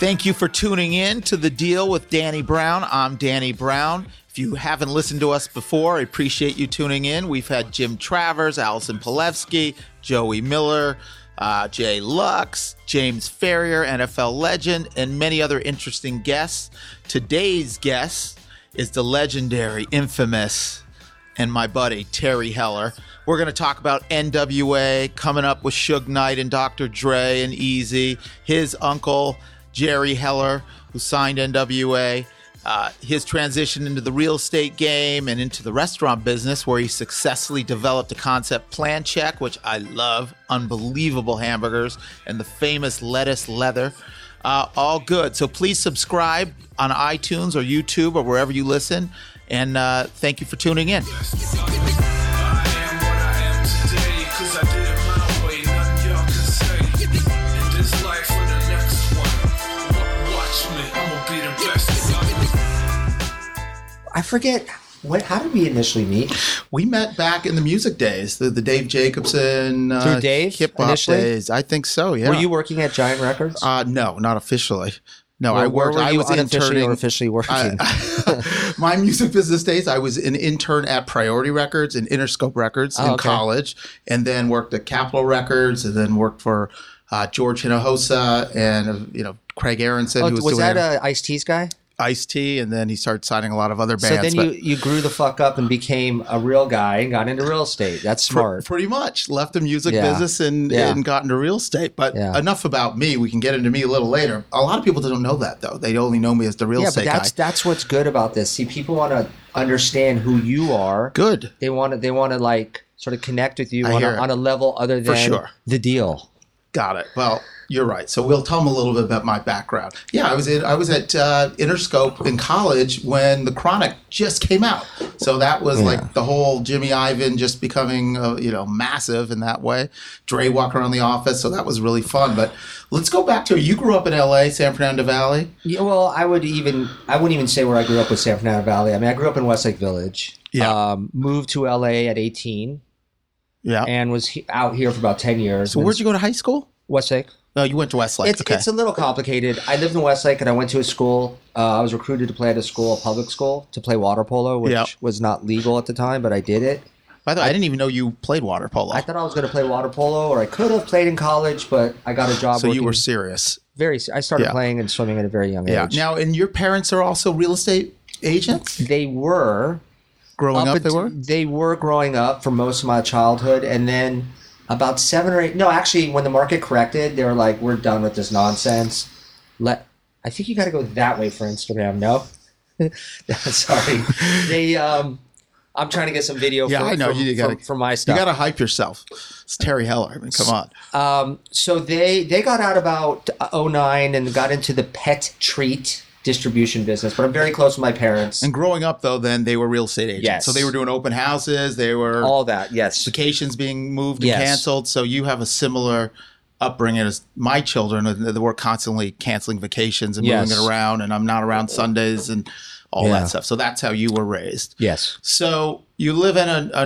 Thank you for tuning in to The Deal with Danny Brown. I'm Danny Brown. If you haven't listened to us before, I appreciate you tuning in. We've had Jim Travers, Allison Palevsky, Joey Miller, uh, Jay Lux, James Ferrier, NFL legend, and many other interesting guests. Today's guest is the legendary, infamous, and my buddy Terry Heller. We're going to talk about NWA coming up with Suge Knight and Dr. Dre and Easy, his uncle Jerry Heller, who signed NWA. Uh, his transition into the real estate game and into the restaurant business, where he successfully developed the concept plan check, which I love, unbelievable hamburgers, and the famous lettuce leather. Uh, all good. So please subscribe on iTunes or YouTube or wherever you listen. And uh, thank you for tuning in. I forget what. How did we initially meet? We met back in the music days, the, the Dave Jacobson uh, Through Dave, hip hop days. I think so. Yeah. Were you working at Giant Records? Uh, no, not officially. No, Where- I where worked. were I you was unofficially interning. or officially working? I- my music business days, I was an intern at Priority Records and Interscope Records Oh, in okay. college, and then worked at Capitol Records, and then worked for uh, George Hinojosa and uh, you know Craig Aronson, oh, who was, was doing that uh, Ice T's guy? Ice T, and then he started signing a lot of other bands. So then you, you grew the fuck up and became a real guy and got into real estate. That's smart. pretty much left the music Yeah. business and, Yeah. and got into real estate. But Yeah. enough about me. We can get into me a little later. A lot of people don't know that though. They only know me as the real yeah, estate but that's guy. that's what's good about this. See, people want to understand who you are. Good. They want to they want to like sort of connect with you on a, on a level other than sure. the deal. Got it. Well, you're right. So we'll tell them a little bit about my background. Yeah, I was in, I was at uh, Interscope in college when The Chronic just came out. So that was like the whole Jimmy Iovine just becoming uh, you know massive in that way. Dre walking around the office. So that was really fun. But let's go back to you grew up in L.A., San Fernando Valley. Yeah, well, I would even I wouldn't even say where I grew up with San Fernando Valley. I mean, I grew up in Westlake Village. Yeah. Um, moved to LA at 18 Yeah. and was he- out here for about 10 years. so where'd you go to high school? Westlake. Oh, you went to Westlake. It's okay. it's a little complicated. I lived in Westlake and I went to a school. Uh, I was recruited to play at a school, a public school, to play water polo, which Yeah. was not legal at the time, but I did it. By the way, I didn't even know you played water polo. I thought I was going to play water polo, or I could have played in college, but I got a job. so you were serious. very. I started Yeah. playing and swimming at a very young Yeah. age. Now, and your parents are also real estate agents. they were Growing up, at- they were. They were growing up for most of my childhood, and then about seven or eight. No, actually, when the market corrected, they were like, "We're done with this nonsense." Let I think you got to go that way for Instagram. No, sorry. They um, I'm trying to get some video. Yeah, for, I know. From, You gotta- from, from my You got to hype yourself. It's Terry Heller. I mean, come on. Um, so they they got out about 09 and got into the pet treat distribution business. But I'm very close with my parents. And growing up, though, then they were real estate agents. Yes. So they were doing open houses. They were All that, yes. vacations being moved and Yes. canceled. So you have a similar upbringing as my children. They were constantly canceling vacations and Yes. moving it around. And I'm not around Sundays and all Yeah. that stuff. So that's how you were raised. Yes. So you live in a, a,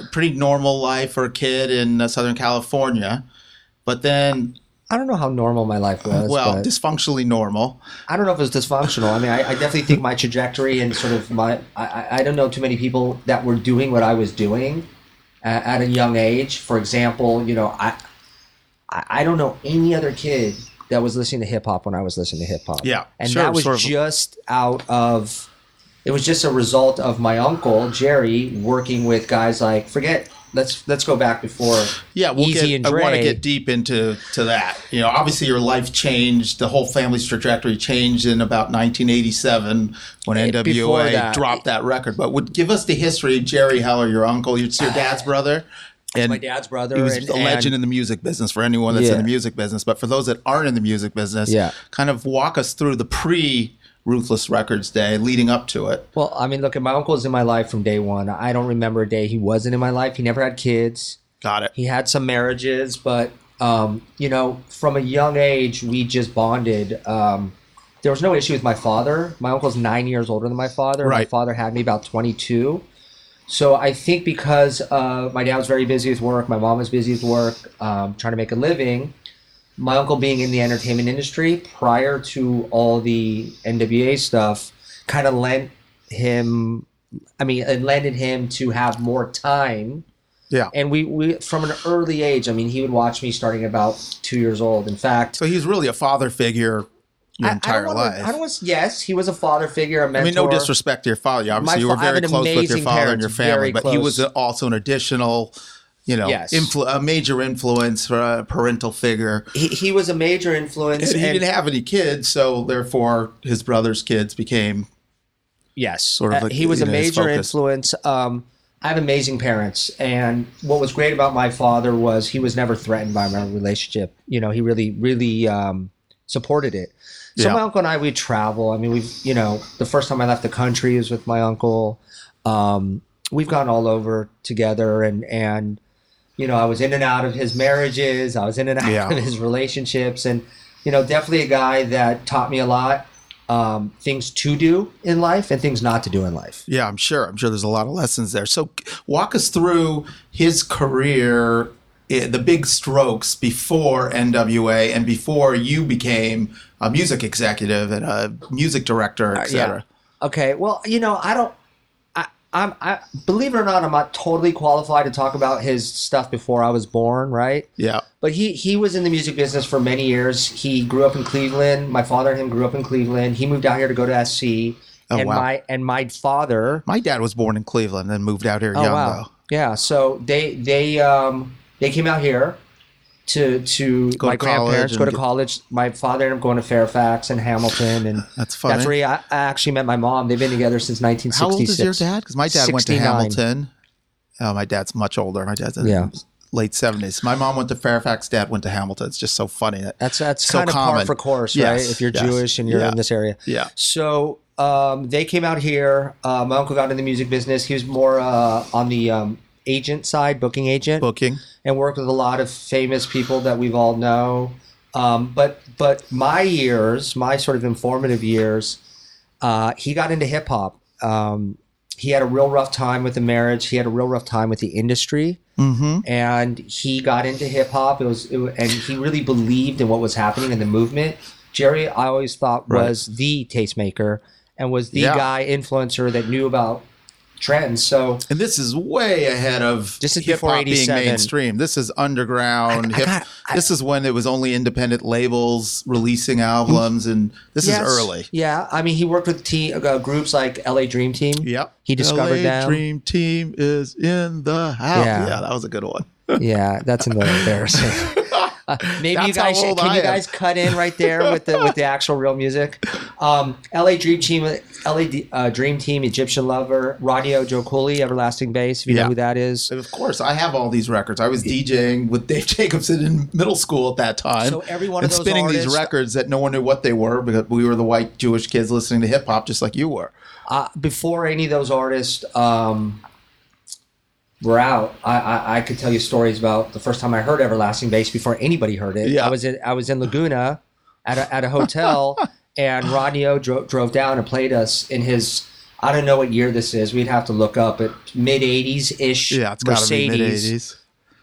a pretty normal life for a kid in uh, Southern California. But then, I don't know how normal my life was. well, dysfunctionally normal. I don't know if it was dysfunctional. I mean, I, I definitely think my trajectory and sort of my I, I- don't know too many people that were doing what I was doing at, at a young age. For example, you know, I I I don't know any other kid that was listening to hip hop when I was listening to hip hop. Yeah, and sure, that was sort of- just out of. It was just a result of my uncle Jerry working with guys like forget. Let's let's go back before Yeah, we'll Easy get, I want to get deep into to that. You know, obviously your life changed. The whole family's trajectory changed in about 1987 when NWA that. dropped that record. But would give us the history Jerry Heller, your uncle. It's your dad's brother. And my dad's brother. he was and, a legend and- in the music business for anyone that's in the music business. But for those that aren't in the music business, Yeah. kind of walk us through the pre Ruthless Records day leading up to it. Well, I mean, look, at my uncle was in my life from day one. I don't remember a day he wasn't in my life. He never had kids. Got it. He had some marriages, but um, you know, from a young age, we just bonded. Um, there was no issue with my father. My uncle's nine years older than my father. My Right. father had me about twenty-two. So I think because uh, my dad was very busy with work, my mom was busy with work, um, trying to make a living. My uncle being in the entertainment industry prior to all the NWA stuff kind of lent him I mean it lended him to have more time Yeah. and we, we from an early age I mean he would watch me starting about 2 years old in fact So he's really a father figure your I- I entire wanna- life. I don't want yes he was a father figure a mentor I mean, no disrespect to your father. You Obviously, My you were I very close with your father and your family, but he was also an additional, you know, Yes. influ- a major influence for a parental figure. he, he was a major influence And he and- didn't have any kids, so therefore his brother's kids became. Yes, Sort of Uh, he was a know, major influence. Um, I have amazing parents, and what was great about my father was he was never threatened by my relationship. You know, he really, really um, supported it. So Yeah. my uncle and I, we travel. I mean, we've, you know, the first time I left the country was with my uncle. Um, we've gone all over together, and and you know, I was in and out of his marriages. I was in and out Yeah. of his relationships, and you know, definitely a guy that taught me a lot. Um, things to do in life and things not to do in life. Yeah, I'm sure. I'm sure there's a lot of lessons there. So, walk us through his career, the big strokes before NWA and before you became a music executive and a music director, Uh, etc. Okay. Well, you know, I don't. I, I'm. I believe it or not, I'm not totally qualified to talk about his stuff before I was born, right? Yeah. But he he was in the music business for many years. He grew up in Cleveland. My father and him grew up in Cleveland. He moved out here to go to SC. Oh, and wow. my and my father. My dad was born in Cleveland and moved out here Oh young wow. though. Yeah. So they they um they came out here to to Go my to grandparents go to college. My father ended up going to Fairfax and Hamilton, and That's funny. that's where he, I, I actually met my mom. They've been together since 1966. How old is your dad? Because my dad went to Hamilton. Oh, my dad's much older. My dad's in Yeah. late 70s. My mom went to Fairfax. Dad went to Hamilton. It's just so funny. That, That's that's So kind of common. par for course, Yes, right? If you're yes. Jewish and you're Yeah. in this area. yeah. So um, they came out here. Uh, my uncle got in the music business. He was more uh, on the um, agent side, booking agent, Booking. and worked with a lot of famous people that we've all know. Um, but but my years, my sort of informative years, uh, he got into hip hop. Um, he had a real rough time with the marriage. He had a real rough time with the industry Mm-hmm. and he got into hip hop. It was, it, and he really believed in what was happening in the movement. Jerry, I always thought Right. was the tastemaker and was the Yeah. guy influencer that knew about trends. So And this is way ahead of This is hip before hop being mainstream. This is underground. I- I hip, got- I- this is when it was only independent labels releasing albums, and this Yes. is early. Yeah, I mean, he worked with te- uh, groups like LA Dream Team. Yep. He discovered LA them. Dream Team is in the house. Yeah. Yeah, that was a good one. Yeah, that's a little embarrassing. Uh, maybe you That's how guys can I you am. guys cut in right there with the with the actual real music. Um, LA Dream Team, LA uh, Dream Team, Egyptian Lover, Rodney-O Joe Cooley, Everlasting Bass. If you Yeah. know who that is. Of course, I have all these records. I was DJing with Dave Jacobson in middle school at that time. So every one and of those spinning these records that no one knew what they were because we were the white Jewish kids listening to hip hop just like you were. Uh, before any of those artists um, were out, I, I, I could tell you stories about the first time I heard Everlasting Bass before anybody heard it. Yeah. I was in, I was in Laguna at a, at a hotel, and Rodney dro- drove down and played us in his. I don't know what year this is. We'd have to look up it. Mid '80s ish. Yeah, it's got to be mid Mercedes, '80s.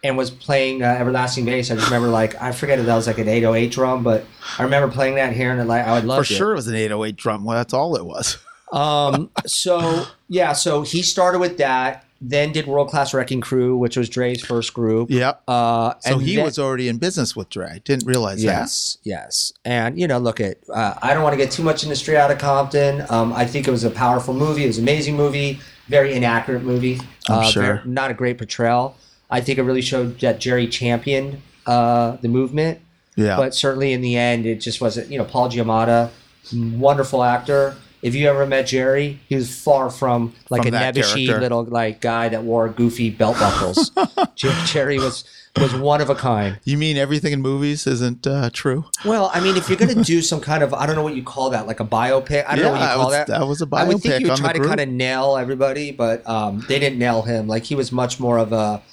and was playing uh, Everlasting Bass. I just remember like I forget if that was like an 808 drum, but I remember playing that here and it, like I would love For sure, it was an 808 drum. Well, that's all it was. um, so yeah, so he started with that, then did World Class Wrecking Crew, which was Dre's first group. Yep. Uh, So he then- was already in business with Dre. Didn't realize that. Yes, yes, and you know, look at. Uh, I don't want to get too much into Straight Outta Compton. Um, I think it was a powerful movie. It was an amazing movie. Very inaccurate movie. I'm uh, sure. ver- not a great portrayal. I think it really showed that Jerry championed uh, the movement. Yeah. But certainly in the end, it just wasn't. You know, Paul Giamatti, wonderful actor. If you ever met Jerry, he was far from like From a nebbishy character. little like guy that wore goofy belt buckles. Jerry was was one of a kind. you mean everything in movies isn't uh, true? Well, I mean, if you're going to do some kind of, I don't know what you call that, like a biopic. I don't know what you call was- that. that was a I would think biopic you would try to kind of nail everybody, but um, they didn't nail him. Like he was much more of a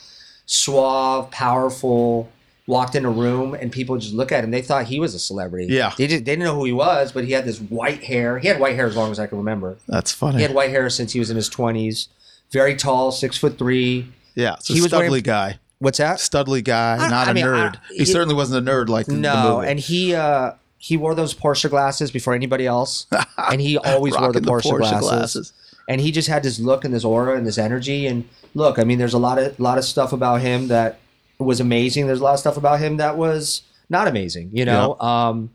suave, powerful. Walked in a room and people just look at him. They thought he was a celebrity. Yeah. they did, they didn't know who he was, but he had this white hair. He had white hair as long as I can remember. That's funny. He had white hair since he was in his twenties. Very tall, six foot three. yeah, it's he was wearing- guy. What's that? Studly guy, I- not I a mean, nerd. I- he, he- certainly wasn't a nerd like the No, and he uh he wore those Porsche glasses before anybody else, and he always wore the Rocking Porsche, glasses. And he just had this look and this aura and this energy. And look, I mean, there's a lot of lot of stuff about him that was amazing. There's a lot of stuff about him that was not amazing. You know, um,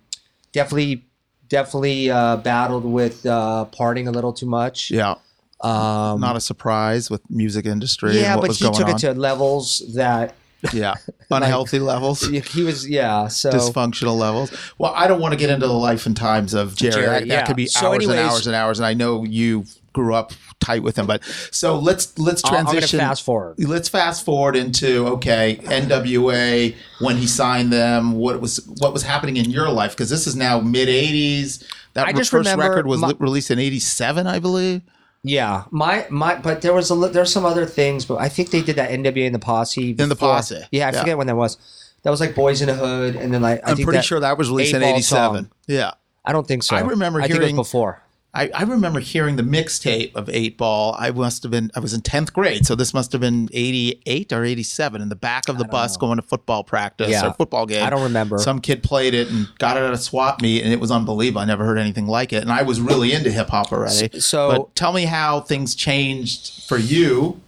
definitely, definitely uh, battled with uh, partying a little too much. Yeah, Um, not a surprise with music industry. yeah, what but was he going took on. it to levels that yeah, unhealthy levels. he was. Yeah, so dysfunctional levels. Well, I don't want to get into the life and times of Jerry. Jerry, that, yeah. could be So hours and hours and hours. And I know you grew up tight with him, but so let's let's transition. fast forward. Let's fast forward into okay, NWA when he signed them. What was what was happening in your life? Because this is now mid '80s. That I first record was my- released in '87, I believe. Yeah, my my, but there was a there's some other things, but I think they did that NWA in the Posse. In the Posse, Yeah, I yeah. forget when that was. That was like Boys in the Hood, and then like I I'm think pretty that sure that was released in '87. song. Yeah. I don't think so. I remember I think it hearing- was before. I, I remember hearing the mixtape of Eight Ball. I must have been I was in tenth grade, so this must have been eighty eight or eighty seven. In the back of the bus, going to football practice Yeah. or football game. I don't remember. Some kid played it and got it at a swap meet, and it was unbelievable. I never heard anything like it, and I was really into hip hop already. So- but tell me how things changed for you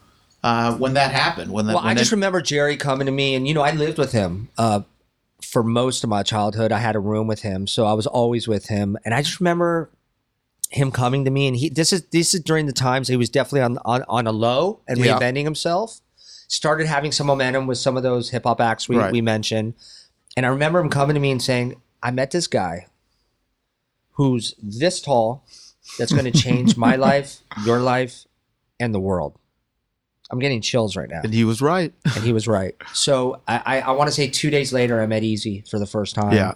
uh, when that happened. When that, Well, when I just it- remember Jerry coming to me, and you know, I lived with him uh, for most of my childhood. I had a room with him, so I was always with him, and I just remember him coming to me, and he this is this is during the times he was definitely on on, on a low and Yeah. reinventing himself. Started having some momentum with some of those hip hop acts we, Right. we mentioned, and I remember him coming to me and saying, "I met this guy who's this tall, that's going to change my life, your life, and the world." I'm getting chills right now and he was right. and he was right. So I, I, I want to say two days later, I met Easy for the first time. Yeah.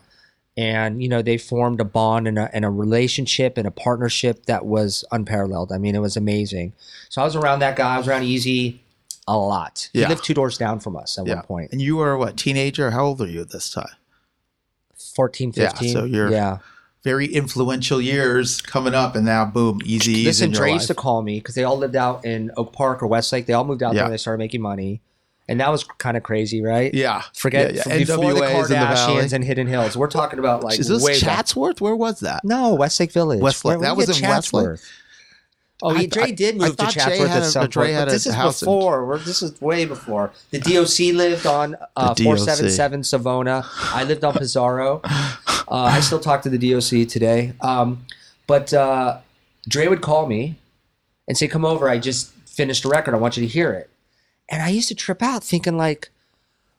And, you know, they formed a bond and a, and a relationship and a partnership that was unparalleled. I mean, it was amazing. So I was around that guy. I was around Easy a lot. He lived two doors down from us at Yeah. one point. And you were what teenager? How old are you at this time? 14, Yeah, 15. so you're- Yeah. Very influential years coming up, and now boom, easy. Listen, in your Dre life. used to call me because they all lived out in Oak Park or Westlake. They all moved out Yeah. there when they started making money. And that was kind of crazy, right? Yeah, Forget yeah, yeah. before the NWAs in the Valley. Kardashians and Hidden Hills. We're talking about like Is this way back. Chatsworth? Where was that? No, Westlake Village. Westlake. Where- That was in get Westlake? Oh, he, Dre I- did I move to Chatsworth at some Dre point, had but this a is house in- before. We're, this is way before. The DOC lived on uh, The four DOC. seven seven Savona. I lived on Pizarro. Uh, I still talk to the DOC today. Um, but uh, Dre would call me and say, "Come over. I just finished a record. I want you to hear it." And I used to trip out, thinking like.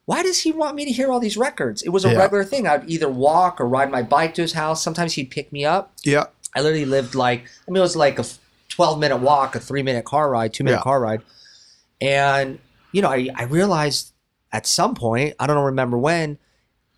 Why does he want me to hear all these records? It was a Yeah. regular thing. I'd either walk or ride my bike to his house. Sometimes he'd pick me up. Yeah, I literally lived like I mean it was like a 12 minute walk, a 3 minute car ride, 2 minute Yeah. car ride. And you know, I, I realized at some point, I don't remember when,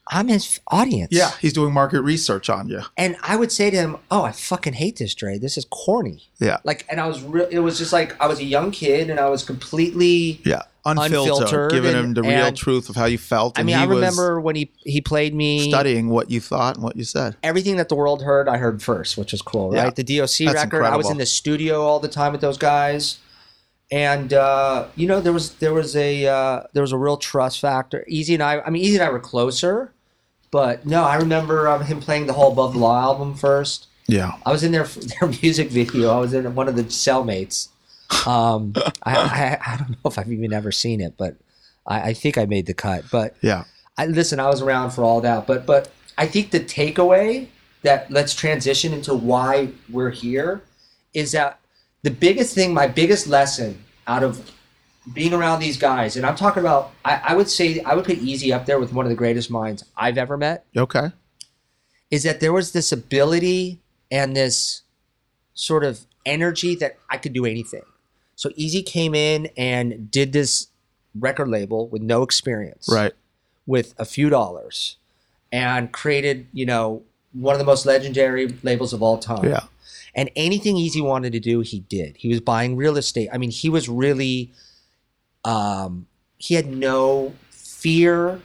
I'm his audience. yeah. He's doing market research on you. And I would say to him, "Oh, I fucking hate this, Dre. This is corny." Yeah, Like and I was real it was just like I was a young kid and I was completely yeah. Unfiltered, Unfiltered giving and- him the real truth of how you felt. I mean, I remember when he he played me studying what you thought and what you said. everything that the world heard, I heard first, which was cool, Yeah. right? The DOC That's record, I was in the studio all the time with those guys, and uh, you know there was there was a uh, there was a real trust factor. Easy and I, I mean, Easy and I were closer, but no, I remember um, him playing the whole Above the Law album first. Yeah, I was in their their music video. I was in one of the cellmates. Um, I, I I don't know if I've even ever seen it, but I, I think I made the cut. But yeah, I listen, I was around for all that, but but I think the takeaway that let's transition into why we're here is that the biggest thing, my biggest lesson out of being around these guys, and I'm talking about, I, I would say I would put Easy up there with one of the greatest minds I've ever met, okay. is that there was this ability and this sort of energy that I could do anything. So Easy came in and did this record label with no experience Right. with a few dollars and created, you know, one of the most legendary labels of all time. Yeah. And anything Easy wanted to do, he did. He was buying real estate. I mean, he was really um he had no fear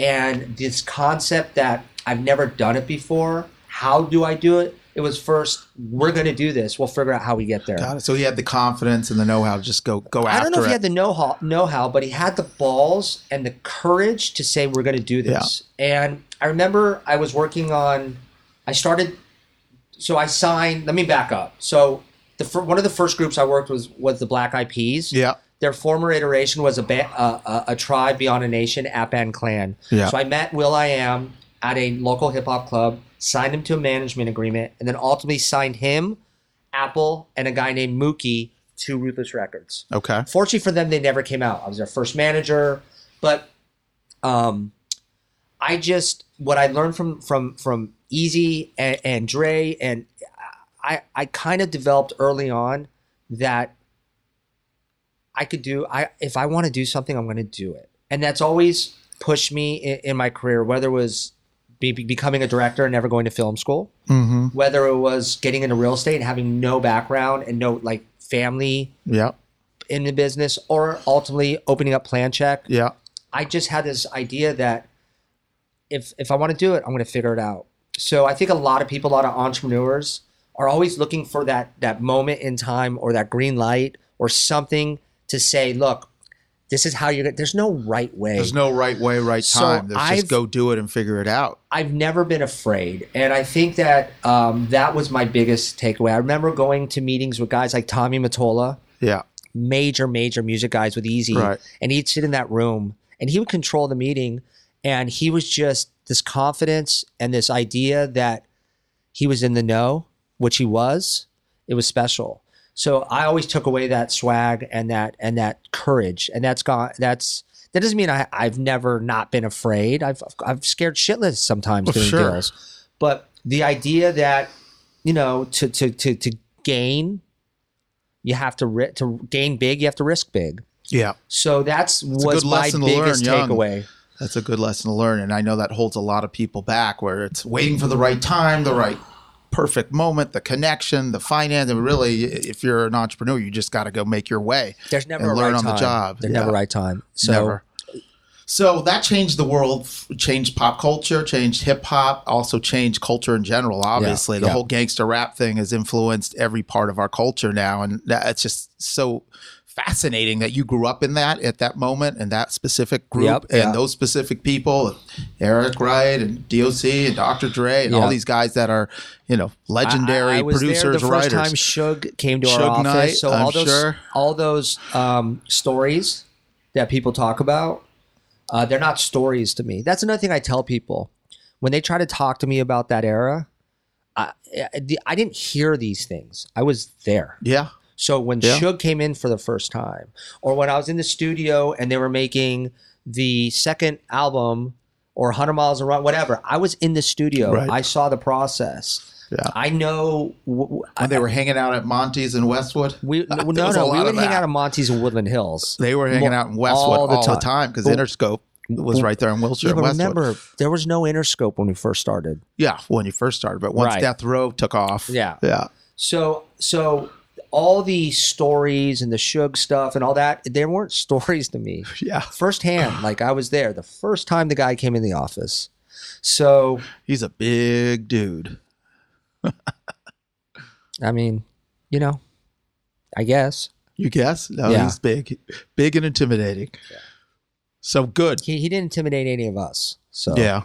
and this concept that I've never done it before. How do I do it? It was first, we're going to do this. We'll figure out how we get there. Got it. So he had the confidence and the know-how to just go go after it. I don't know if it. he had the know-how, know-how, but he had the balls and the courage to say we're going to do this. And I remember I was working on. I started. So I signed. Let me back up. So the one of the first groups I worked was was the Black Eyed Peas. yeah. Their former iteration was a ba- uh, a, a tribe beyond a nation, Atban Klann. Yeah. So I met will.i.am at a local hip hop club, signed him to a management agreement, and then ultimately signed him, Apple, and a guy named Mookie to Ruthless Records. Okay. Fortunately for them, they never came out. I was their first manager, but um, I just what I learned from from from Easy and, and Dre, and I I kind of developed early on that I could do. I if I want to do something, I'm going to do it, and that's always pushed me in, in my career. Whether it was be, be- becoming a director and never going to film school, Mm-hmm. whether it was getting into real estate and having no background and no like family Yeah. in the business or ultimately opening up plan check Yeah. i just had this idea that if if i want to do it i'm going to figure it out so i think a lot of people a lot of entrepreneurs are always looking for that that moment in time or that green light or something to say look this is how you're there's no right way There's no right way, right So time. There's I've- just go do it and figure it out. I've never been afraid, and I think that um, that was my biggest takeaway. I remember going to meetings with guys like Tommy Mottola, Yeah. major, major music guys with Easy, Right. and he'd sit in that room and he would control the meeting, and he was just this confidence and this idea that he was in the know, which he was. It was special. So I always took away that swag and that and that courage, and that's gone. That's that doesn't mean I, I've never not been afraid. I've I've scared shitless sometimes Well, doing sure. deals, but the idea that you know to to to to gain, you have to ri- to gain big. You have to risk big. Yeah. So that's was my lesson to learn biggest young. takeaway. That's a good lesson to learn. And I know that holds a lot of people back where it's waiting for the right time, the right perfect moment, the connection, the finance. And really, if you're an entrepreneur, you just got to go make your way. There's never and a learn right on time. the job. There's Yeah. never right time. So Never. So that changed the world, changed pop culture, changed hip hop, also changed culture in general. Obviously, the yeah. whole gangster rap thing has influenced every part of our culture now, and that, it's just so fascinating that you grew up in that at that moment and that specific group Yep, and yeah. those specific people, Eric Wright and DOC and Dr. Dre and all these guys that are you know legendary I, I was producers, there the first writers. time Suge came to our office. Knight, so I'm all those sure. all those um, stories that people talk about, uh, they're not stories to me. That's another thing I tell people when they try to talk to me about that era. I I didn't hear these things. I was there. yeah, So when Yeah. Suge came in for the first time, or when I was in the studio and they were making the second album or 100 Miles and Run, whatever, I was in the studio. Right. I saw the process. Yeah. I know. w- w- when they were hanging out at Monty's in Westwood. we no, There no, no we lot would hang out at Monty's in Woodland Hills. They were hanging Mo- out in Westwood all the time because Interscope was right there in Wilshire. Yeah, but Westwood. remember, there was no Interscope when we first started. yeah, when you first started, but once Right. Death Row took off, Yeah. yeah, So, so all the stories and the Suge stuff and all that, they weren't stories to me. yeah, firsthand. like I was there the first time the guy came in the office. So he's a big dude. I mean, you know, I guess You guess? No, Yeah. he's big, big and intimidating. So good. he, he didn't intimidate any of us. So Yeah,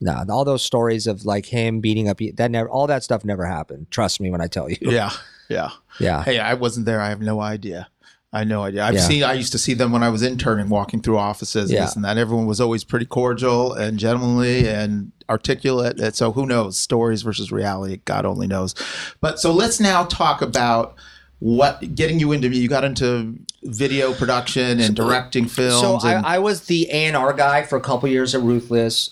nah, all those stories of like him beating up that never, all that stuff never happened. Trust me when I tell you. yeah, yeah. yeah. Hey, I wasn't there. I have no idea. I no idea. I've Yeah. seen. I used to see them when I was interning, walking through offices, and Yeah. this and that. Everyone was always pretty cordial and gentlemanly and articulate. And so, who knows? Stories versus reality. God only knows. But so let's now talk about what getting you into. You got into video production and directing films. So and, I, I was the A and R guy for a couple years at Ruthless.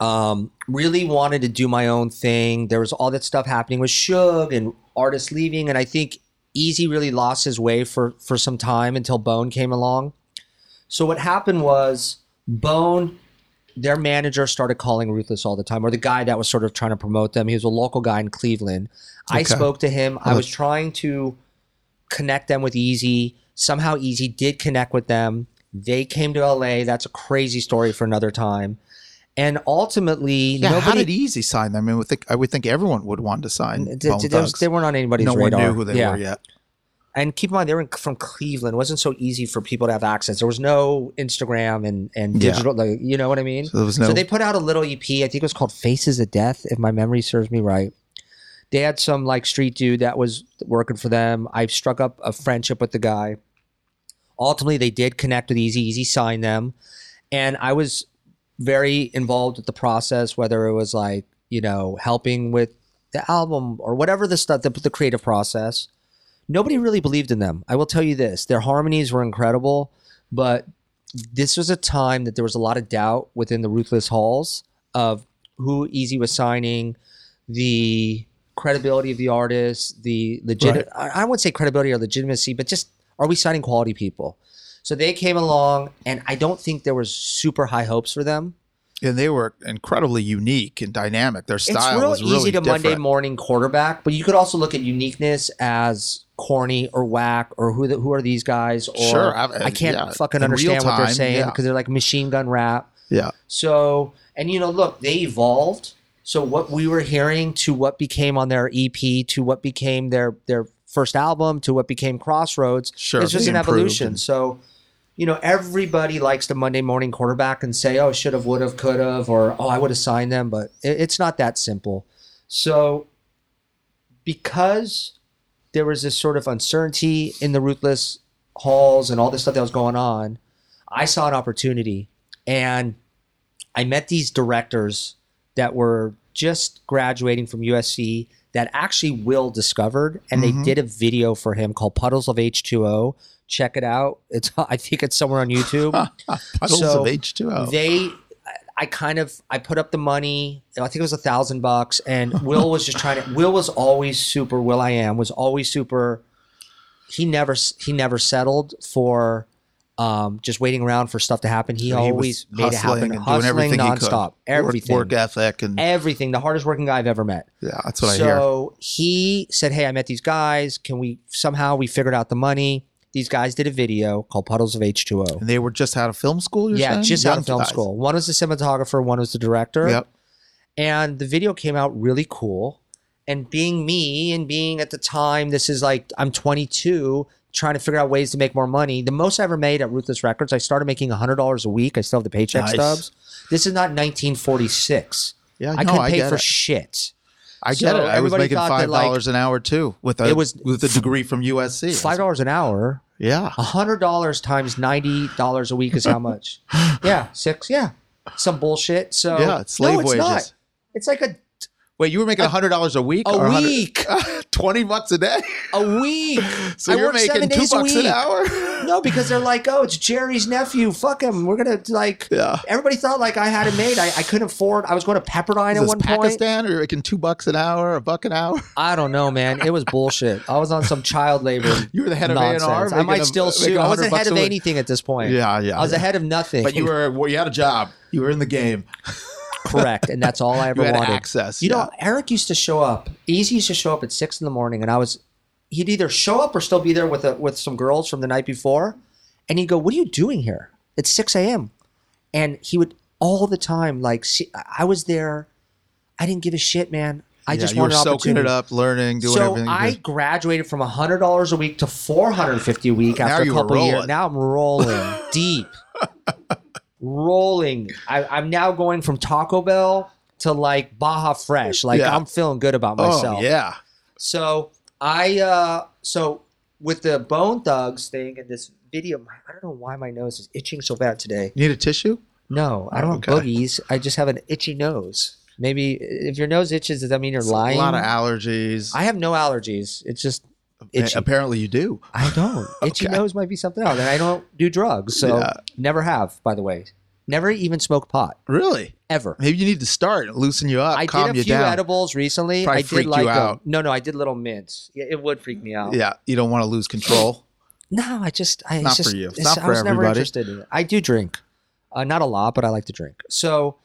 Um, really wanted to do my own thing. There was all that stuff happening with Suge and artists leaving, and I think Easy really lost his way for for some time until Bone came along. So what happened was Bone, their manager started calling Ruthless all the time, or the guy that was sort of trying to promote them. He was a local guy in Cleveland. I spoke to him. I was trying to connect them with Easy. Somehow Easy did connect with them. They came to LA. That's a crazy story for another time. And ultimately, Yeah, nobody how did Easy sign them? I mean, would think, I would think everyone would want to sign Bone th- was- they weren't on anybody's no one radar. knew who they Yeah. were yet. And keep in mind, they were in, from Cleveland. It wasn't so easy for people to have access. There was no Instagram and, and Yeah. digital, like, you know what I mean? So no. So they put out a little EP. I think it was called Faces of Death, if my memory serves me right. They had some like street dude that was working for them. I struck up a friendship with the guy. Ultimately, they did connect with Easy. Easy signed them, and I was very involved with the process. Whether it was like you know helping with the album or whatever the stuff, the, the creative process. Nobody really believed in them. I will tell you this: their harmonies were incredible, but this was a time that there was a lot of doubt within the Ruthless Halls of who Easy was signing, the credibility of the artist, the legit. I I wouldn't say credibility or legitimacy, but just are we signing quality people? So they came along, and I don't think there was super high hopes for them. and they were incredibly unique and dynamic. Their style it's real was easy really to different. Monday morning quarterback, but you could also look at uniqueness as corny or whack or who the, who are these guys? Or Sure, I- I, uh, can't yeah, fucking understand what they're time, saying yeah. because they're like machine gun rap. Yeah, So, and you know, look, they evolved. So what we were hearing to what became on their EP to what became their their first album to what became Crossroads, Sure, it's just an evolution. and- So, you know, everybody likes the Monday morning quarterback and say, "Oh, should have, would have, could have," or "Oh, I would have signed them," but it, it's not that simple. So, because there was this sort of uncertainty in the ruthless halls and all this stuff that was going on, I saw an opportunity and I met these directors that were just graduating from USC that actually Will discovered and Mhm. they did a video for him called Puddles of H2O. Check it out. It's I think it's somewhere on YouTube. puddles So, of H two O. They I kind of I put up the money. I think it was a thousand bucks, and Will was just trying to. Will was always super. will.i.am was always super. He never he never settled for um, just waiting around for stuff to happen. He always made it happen, and hustling doing everything he could. nonstop, everything, work ethic, and everything. The hardest working guy I've ever met. yeah, that's what I hear. so he said, "Hey, I met these guys. Can we somehow we figured out the money?" These guys did a video called Puddles of H2O. And they were just out of film school. Yeah, saying? just out of film guys. school. One was the cinematographer, one was the director. Yep. And the video came out really cool. And being me and being at the time, this is like I'm 22, trying to figure out ways to make more money. The most I ever made at Ruthless Records, I started making $100 a week. I still have the paycheck Nice. stubs. This is not 1946. Yeah, I no, couldn't pay for it. shit. I So get it. I was making five that, like, dollars an hour too with a It was with a degree from USC. Five dollars an hour. Yeah, hundred dollars times ninety dollars a week is how much? yeah, six. Yeah, some bullshit. So yeah, it's slave no, it's wages. not. It's like a Wait, you were making hundred dollars a week? a week, twenty bucks a day. a week. So I you're making two a bucks an hour. No, because they're like, oh, it's Jerry's nephew. Fuck him. We're gonna like. Yeah. Everybody thought like I had it made. I, I couldn't afford. I was going to Pepperdine Is at one point. Pakistan, or you're making two bucks an hour, a buck an hour? I don't know, man. It was bullshit. I was on some child labor. You were the head of nonsense. A&R, I might a- still sue. I wasn't head of anything at this point. Yeah, yeah. I was yeah. ahead of nothing. But you were well, you had a job. You were in the game. Correct, and that's all I ever You wanted. access. You yeah. know, Eric used to show up. Easy used to show up at six in the morning, and I was. He'd either show up or still be there with a, with some girls from the night before, and he'd go, "What are you doing here? It's six a.m." And he would all the time like, see, I was there. I didn't give a shit, man. I Yeah, just you wanted an soaking it up, learning, doing so everything. you I graduated from hundred dollars a week to four hundred and fifty a week Now after a couple of years. Now I'm rolling deep, rolling. I, I'm now going from Taco Bell to like Baja Fresh. Like Yeah. I'm feeling good about myself. Oh yeah. So I uh so with the Bone Thugs thing and this video, my- I don't know why my nose is itching so bad today. You need a tissue? No, I don't Okay. have boogies. I just have an itchy nose. Maybe if your nose itches, does that mean you're lying? A lot of allergies. I have no allergies. It's just itchy. Apparently, you do. I don't. Itchy Okay. nose might be something else. And I don't do drugs. So Yeah. never have, by the way. Never even smoked pot. Really? Ever. Maybe you need to start loosen you up, I calm did a you few down. edibles recently. Probably I did like 'em. out. No, no, I did little mints. Yeah, it would freak me out. Yeah, you don't want to lose control. No, I just I Not just, for you. It's not I for was never everybody. interested in it. I do drink, uh, not a lot, but I like to drink. So,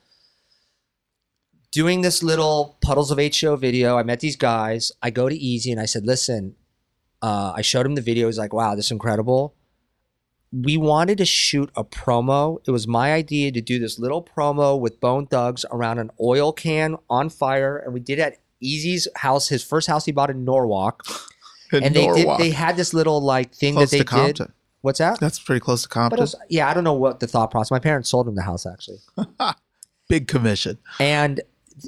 doing this little puddles of show video, I met these guys. I go to Easy and I said, "Listen," uh, I showed him the video. He's like, "Wow, this is incredible. we wanted to shoot a promo. It was my idea to do this little promo with Bone Thugs around an oil can on fire, and we did it at Easy's house, his first house he bought in Norwalk. In and they did. They had this little like thing close that they to Compton. did. What's that? That's pretty close to Compton. was, yeah, I don't know what the thought process. My parents sold him the house actually, Big commission. and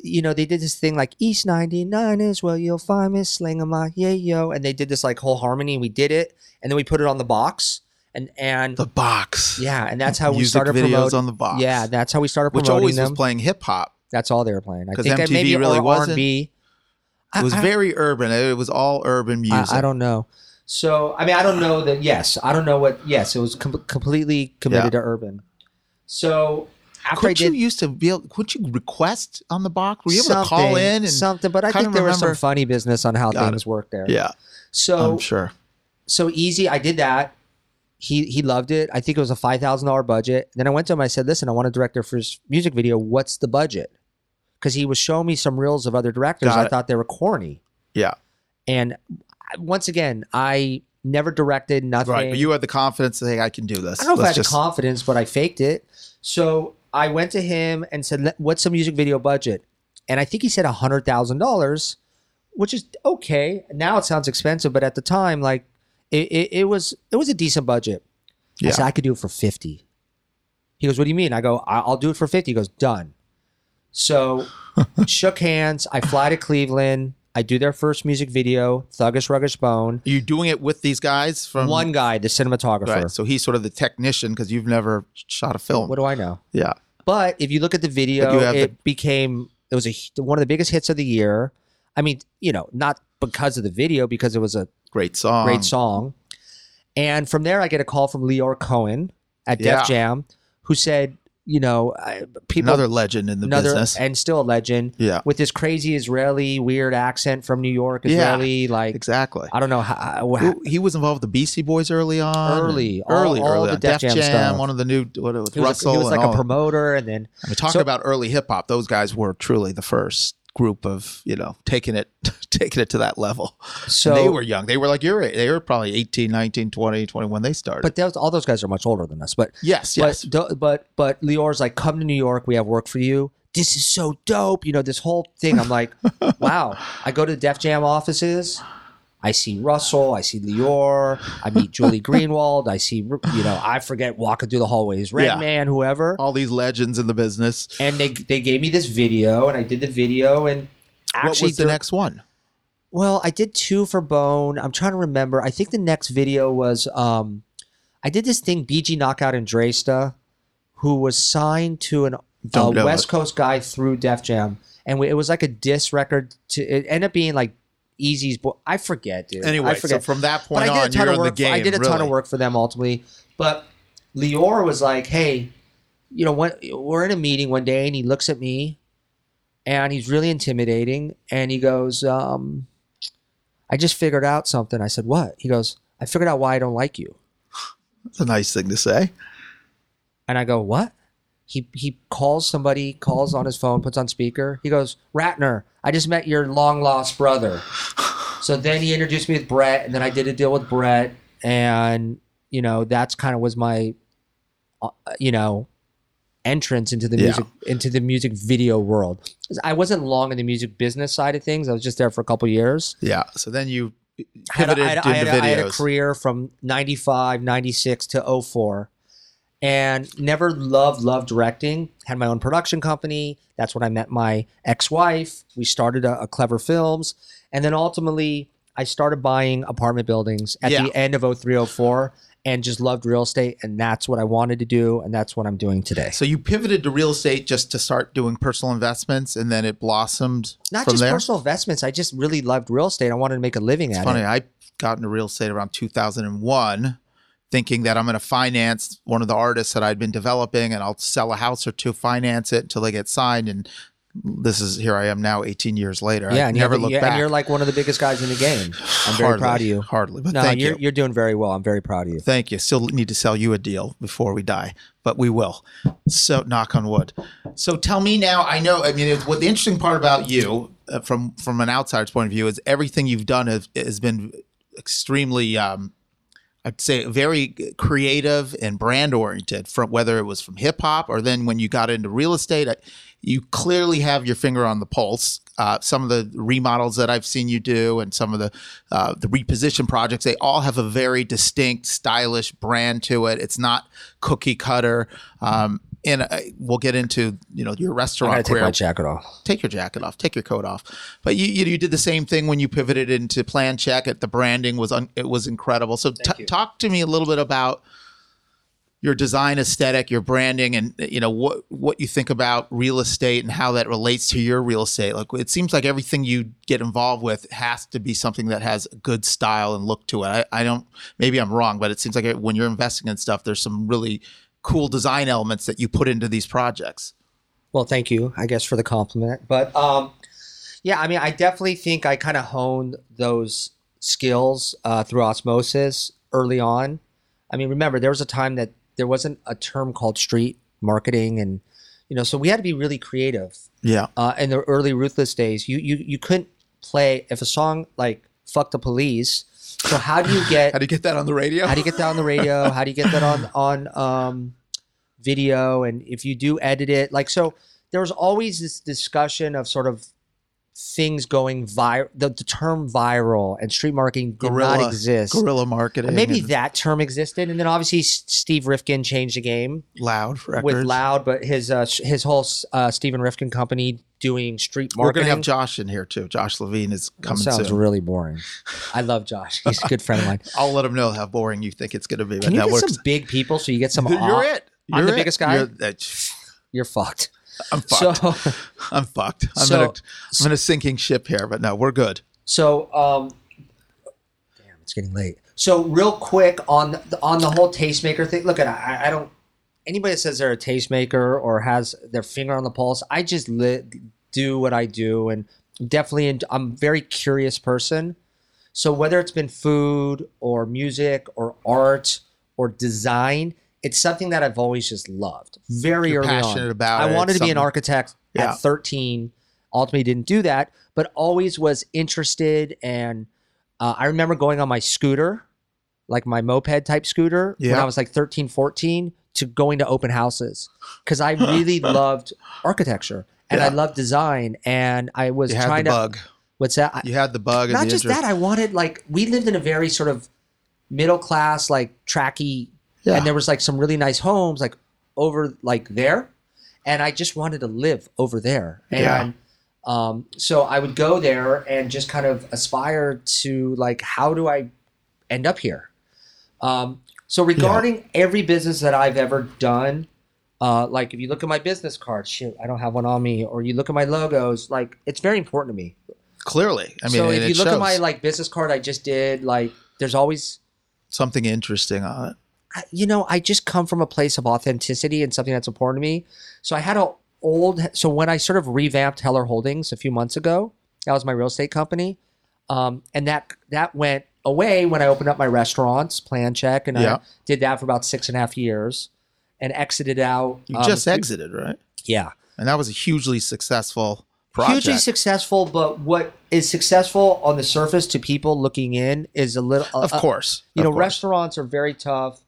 you know they did this thing like East ninety nine is where you'll find me slinging my yeah yo, and they did this like whole harmony. and We did it, and then we put it on the box, and and The box. yeah, and that's how we Music started videos promoting. on the box. Yeah, that's how we started promoting Which always them. was playing hip hop. That's all they were playing. I think that MTV maybe really wasn't- R&B. It was I- very urban. It was all urban music. I, I don't know. So I mean, I don't know that. Yes, I don't know what. Yes, it was com- completely committed Yeah. to urban. So after Couldn't I did you used to be able, couldn't you request on the box? Were you able to call in and something, but I think there was some funny business on how Got things work there. Yeah, So I'm sure. so easy. I did that. He he loved it. I think it was a five thousand dollar budget. Then I went to him. I said, "Listen, I want a director for his music video. What's the budget?" Because he was showing me some reels of other directors. Got I it. thought they were corny. Yeah. And once again, I never directed nothing. Right. But you had the confidence to say I can do this. I don't know if I had just- the confidence, but I faked it. So I went to him and said, "What's the music video budget?" And I think he said a hundred thousand dollars, which is okay. Now it sounds expensive, but at the time, like it, it, it was it was a decent budget. Yeah. I said I could do it for fifty. He goes, "What do you mean?" I go, "I'll do it for 50. He goes, "Done." So shook hands. I fly to Cleveland. I do their first music video, Thuggish Ruggish Bone. Are you doing it with these guys from One guy, the cinematographer. Right. So he's sort of the technician because you've never shot a film. What do I know? yeah. But if you look at the video, But you have it the- became it was a one of the biggest hits of the year. I mean, you know, not because of the video, because it was a Great song. great song. And from there, I get a call from Lyor Cohen at Yeah. Def Jam, who said, you know, people Another legend in the another business. and still a legend yeah. with this crazy Israeli weird accent from New York, Yeah. Israeli like Exactly. I don't know how, he was involved with the Beastie Boys early on. Early, all- early, all early. the on. Def Jam stuff. one of the new what, with he Russell. a, he was like a promoter, and then I mean, talking So- about early hip hop, those guys were truly the first group of you know taking it taking it to that level. so And they were young. They were like you're They were probably 18, 19, 20, 20 when they started. but those, all those guys are much older than us. But yes, yes. But, but but Lyor's like, come to New York. We have work for you. This is so dope. You know this whole thing. I'm like, wow. I go to the Def Jam offices. I see Russell. I see Lyor. I meet Julie Greenwald. I see you know I forget walking through the hallways, Yeah. Redman, whoever. all these legends in the business. And they they gave me this video, and I did the video, and actually what was the next one? well, I did two for Bone. I'm trying to remember. I think the next video was um, I did this thing, BG Knocc Out and Dresta, who was signed to an uh, West it. Coast guy through Def Jam, and we, it was like a diss record. To it ended up being like Easy's. Bo- I forget, dude. Anyway, I so from that point on, you're in the game. I did a ton of work for them ultimately, but Lyor was like, "Hey, you know what? We're in a meeting one day, and he looks at me, and he's really intimidating, and he goes." um I just figured out something. I said, What? He goes, I figured out why I don't like you. That's a nice thing to say. And I go, What? He he calls somebody, calls on his phone, puts on speaker. He goes, Ratner, I just met your long lost brother. so then he introduced me with Brett, and then I did a deal with Brett, and you know, that's kind of was my uh, you know, entrance into the Yeah. music into the music video world. I wasn't long in the music business side of things. I was just there for a couple years. Yeah. So then you I had, pivoted I had, into I had, I had a career from 95, 96 to 04 and never loved, loved directing. Had my own production company. That's when I met my ex-wife. We started a, a Clever Films. And then ultimately I started buying apartment buildings at Yeah. the end of 03, 04 and just loved real estate. And that's what I wanted to do. And that's what I'm doing today. so you pivoted to real estate just to start doing personal investments, and then it blossomed Not just there. personal investments. I just really loved real estate. I wanted to make a living It's at funny. it. I got into real estate around 2001, thinking that I'm going to finance one of the artists that I'd been developing, and I'll sell a house or two, finance it until they get signed. And this is here I am now, 18 years later. Yeah, I and, never look yeah, back. and you're like one of the biggest guys in the game. I'm very hardly, proud of you. Hardly, but No, thank you're you. you're doing very well. I'm very proud of you. Thank you. Still need to sell you a deal before we die, but we will. So, knock on wood. So, tell me now. I know. I mean, what the interesting part about you, uh, from from an outsider's point of view, is everything you've done has, has been extremely, um, I'd say very creative and brand oriented from whether it was from hip hop or then when you got into real estate, you clearly have your finger on the pulse. Uh, some of the remodels that I've seen you do and some of the uh, the reposition projects, they all have a very distinct, stylish brand to it. It's not cookie cutter. Um, and uh, we'll get into you know your restaurant I take career my jacket off. take your jacket off, take your coat off. But you you, you did the same thing when you pivoted into Plan Check. At the branding was un, it was incredible. So t- talk to me a little bit about your design aesthetic, your branding, and you know what what you think about real estate and how that relates to your real estate. Like it seems like everything you get involved with has to be something that has a good style and look to it. I, I don't maybe I'm wrong, but it seems like when you're investing in stuff, there's some really cool design elements that you put into these projects. Well, thank you, I guess, for the compliment. But um, yeah, I mean, I definitely think I kind of honed those skills uh, through osmosis early on. I mean, remember, there was a time that there wasn't a term called street marketing, and you know, so we had to be really creative. Yeah. Uh, in the early Ruthless days, you you you couldn't play if a song like "Fuck the Police." So how do you get How do you get that on the radio? how do you get that on the radio? How do you get that on on um, video? And if you do edit it, like so, there was always this discussion of sort of things going viral. The, the term viral and street marketing did Guerrilla- not exist. guerrilla marketing. Maybe and that term existed, and then obviously Steve Rifkin changed the game loud records. with Loud, but his uh, his whole uh, Stephen Rifkin company doing street marketing. We're gonna have Josh in here too. Josh Levine is That coming sounds soon. really boring. I love Josh. He's a good friend of mine. I'll let him know how boring you think it's gonna be. Can you that get works. some big people so you get some? You're awe? it. I'm You're the it. biggest guy? You're- that- You're fucked. I'm fucked. So, I'm fucked. I'm So- in a, I'm in a sinking ship here, but no, we're good. so, um, damn, it's getting late. So, real quick on the, on the whole tastemaker thing. Look at I, I don't anybody that says they're a tastemaker or has their finger on the pulse. I just li- do what I do, and definitely, en- I'm a very curious person. So whether it's been food or music or art or design, it's something that I've always just loved. Very You're early passionate on. about I it. wanted to be an architect Yeah. at 13. Ultimately, didn't do that, but always was interested. And uh, I remember going on my scooter, like my moped type scooter, when I was like 13, 14, to going to open houses because I really loved architecture and I loved design. And I was trying to. You had trying the to. bug. What's that? You had the bug. and not the just interest. that i wanted like we lived in a very sort of middle class like tracky Yeah. and there was like some really nice homes like over like there. And i just wanted to live over there. Yeah. and um, so i would go there and just kind of aspire to like how do i end up here? Um, so regarding every business that i've ever done uh, like if you look at my business card shit i don't have one on me. Or you look at my logos like it's very important to me. Clearly, I mean, so if you look at my like business card I just did, like there's always something interesting on it. You know, I just come from a place of authenticity and something that's important to me. So I had a old so when I sort of revamped Heller Holdings a few months ago, that was my real estate company. Um, and that that went away when I opened up my restaurants, plan check, and Yeah. I did that for about six and a half years and exited out. You um, just exited, right? Yeah. And that was a hugely successful project. Hugely successful, but what is successful on the surface to people looking in is a little of uh, course. you of know course. restaurants are very tough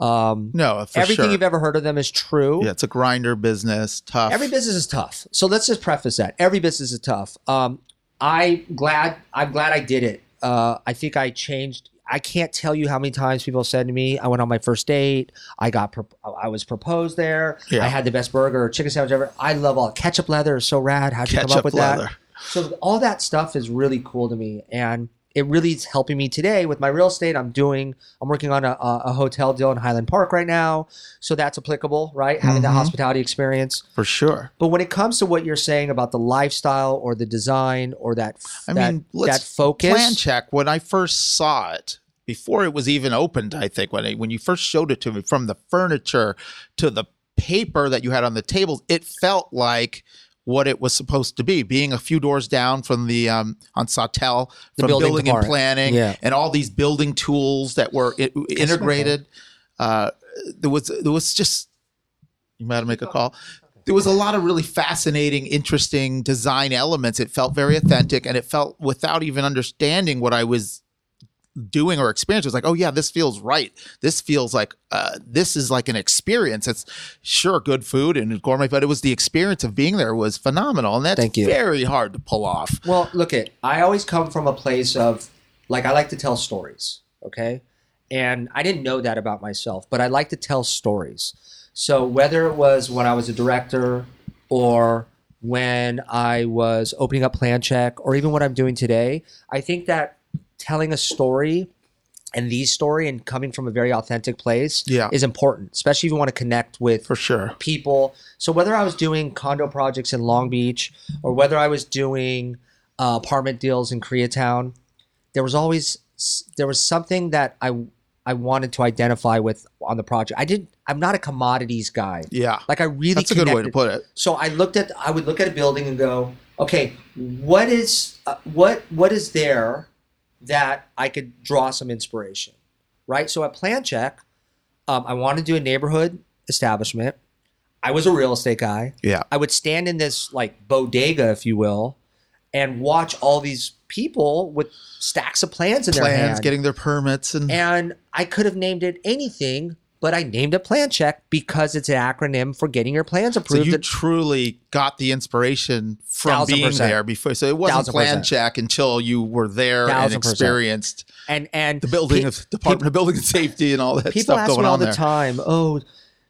um, No, for everything sure. you've ever heard of them is true. Yeah, it's a grinder business, tough. every business is tough. So let's just preface that. Every business is tough. Um, i glad i'm glad i did it. Uh, i think i changed i can't tell you how many times people said to me i went on my first date i got pro- i was proposed there Yeah. i had the best burger or chicken sandwich ever. I love all ketchup leather is so rad. How'd you come up with leather. that so all that stuff is really cool to me. And it really is helping me today with my real estate i'm doing i'm working on a, a hotel deal in highland park right now so that's applicable right having that Mhm. hospitality experience for sure. but when it comes to what you're saying about the lifestyle or the design or that I that, mean, let's that focus Plan check. When I first saw it, before it was even opened, I think when I, when you first showed it to me, from the furniture to the paper that you had on the tables, it felt like what it was supposed to be. Being a few doors down from the um, on Sawtell The from building building and planning, Yeah. and all these building tools that were integrated. Uh, there was there was just you might make a call. There was a lot of really fascinating, interesting design elements. It felt very authentic, and it felt without even understanding what I was doing or experience was like, oh yeah, this feels right. This feels like uh, this is like an experience. It's sure good food and gourmet, but it was the experience of being there was phenomenal, and that's Thank you. very hard to pull off. Well, look at I always come from a place of like I like to tell stories, okay? And I didn't know that about myself, but I like to tell stories. So whether it was when I was a director or when I was opening up Plan Check or even what I'm doing today, I think that telling a story and the story and coming from a very authentic place Yeah. is important, especially if you want to connect with For sure. people. So whether I was doing condo projects in Long Beach or whether I was doing uh, apartment deals in Koreatown, there was always there was something that I I wanted to identify with on the project. I didn't. I'm not a commodities guy. Yeah. Like I really That's a good way to put it. so I looked at I would look at a building and go, okay, what is uh, what what is there that I could draw some inspiration, right? So at Plan Check, um, I wanted to do a neighborhood establishment. I was a real estate guy. Yeah. I would stand in this like bodega, if you will, and watch all these people with stacks of plans in their Plans, hand. getting their permits, and, And I could have named it anything, but I named it Plan Check because it's an acronym for getting your plans approved. so you truly got the inspiration from being percent. there before. So it wasn't plan percent. check until you were there and percent. experienced and and the building pe- of Department of Building and Safety and all that stuff. people ask me all the there. time, "Oh,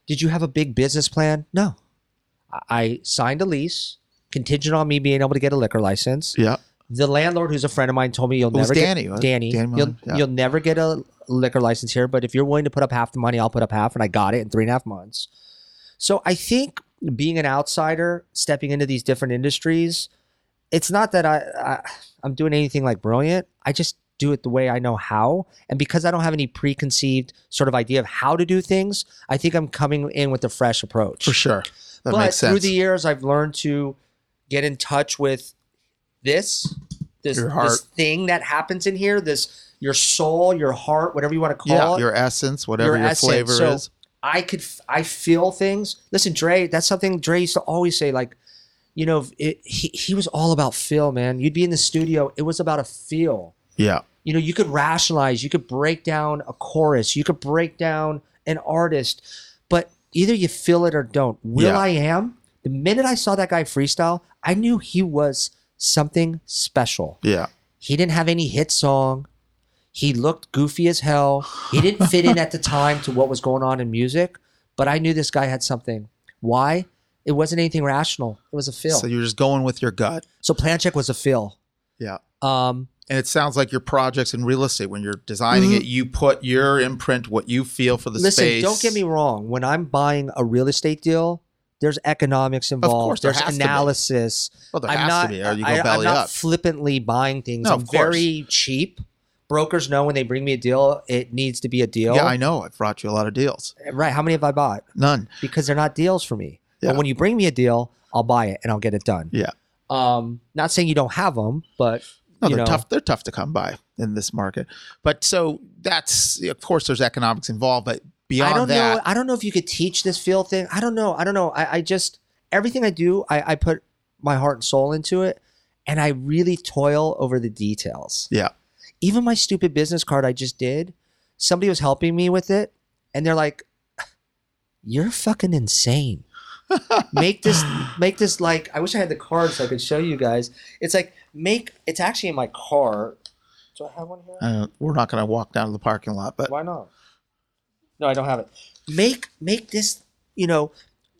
did you have a big business plan?" No, I signed a lease contingent on me being able to get a liquor license. Yeah. The landlord, who's a friend of mine, told me you'll never Danny, get wasn't? Danny. Danny you'll, yeah. you'll never get a liquor license here, but if you're willing to put up half the money, I'll put up half, and I got it in three and a half months. So I think being an outsider, stepping into these different industries, it's not that I, I I'm doing anything like brilliant. I just do it the way I know how, and because I don't have any preconceived sort of idea of how to do things, I think I'm coming in with a fresh approach For sure. That but makes sense. through the years, I've learned to get in touch with this, this, Your this thing that happens in here. This your soul, your heart, whatever you want to call yeah, it. your essence, whatever your, essence. flavor So, is. I could, I feel things. Listen, Dre, that's something Dre used to always say. Like, you know, it, he he was all about feel, man. You'd be in the studio, it was about a feel Yeah. you know you could rationalize you could break down a chorus you could break down an artist but either you feel it or don't will Yeah. i am the minute i saw that guy freestyle i knew he was something special Yeah. he didn't have any hit song he looked goofy as hell he didn't fit in at the time to what was going on in music but i knew this guy had something why it wasn't anything rational it was a feel So you're just going with your gut. so Plan Check was a feel Yeah. um And it sounds like your projects in real estate, when you're designing it, you put your imprint, what you feel for the Mm-hmm. Listen, space. don't get me wrong. When I'm buying a real estate deal, there's economics involved. course, there there's has to be. analysis. Well, there I'm has not, to be, or you go I, belly not up. flippantly buying things. No, I'm of very cheap. Brokers know when they bring me a deal, it needs to be a deal. Yeah, I know. I've brought you a lot of deals. right. How many have I bought? None. Because they're not deals for me. Yeah. But when you bring me a deal, I'll buy it and I'll get it done. Yeah. Um, not saying you don't have them, but No, they're know, tough. They're tough to come by in this market. But so that's of course there's economics involved, but beyond I don't that, know. I don't know if you could teach this feel thing. I don't know. I don't know. I, I just everything I do, I, I put my heart and soul into it, and I really toil over the details. yeah, Even my stupid business card I just did, somebody was helping me with it, and they're like, "You're fucking insane." make this make this like I wish I had the card so I could show you guys. It's like make it's actually in my car. Do I have one here? uh, we're not going to walk down to the parking lot, but Why not? No, I don't have it. Make make this, you know,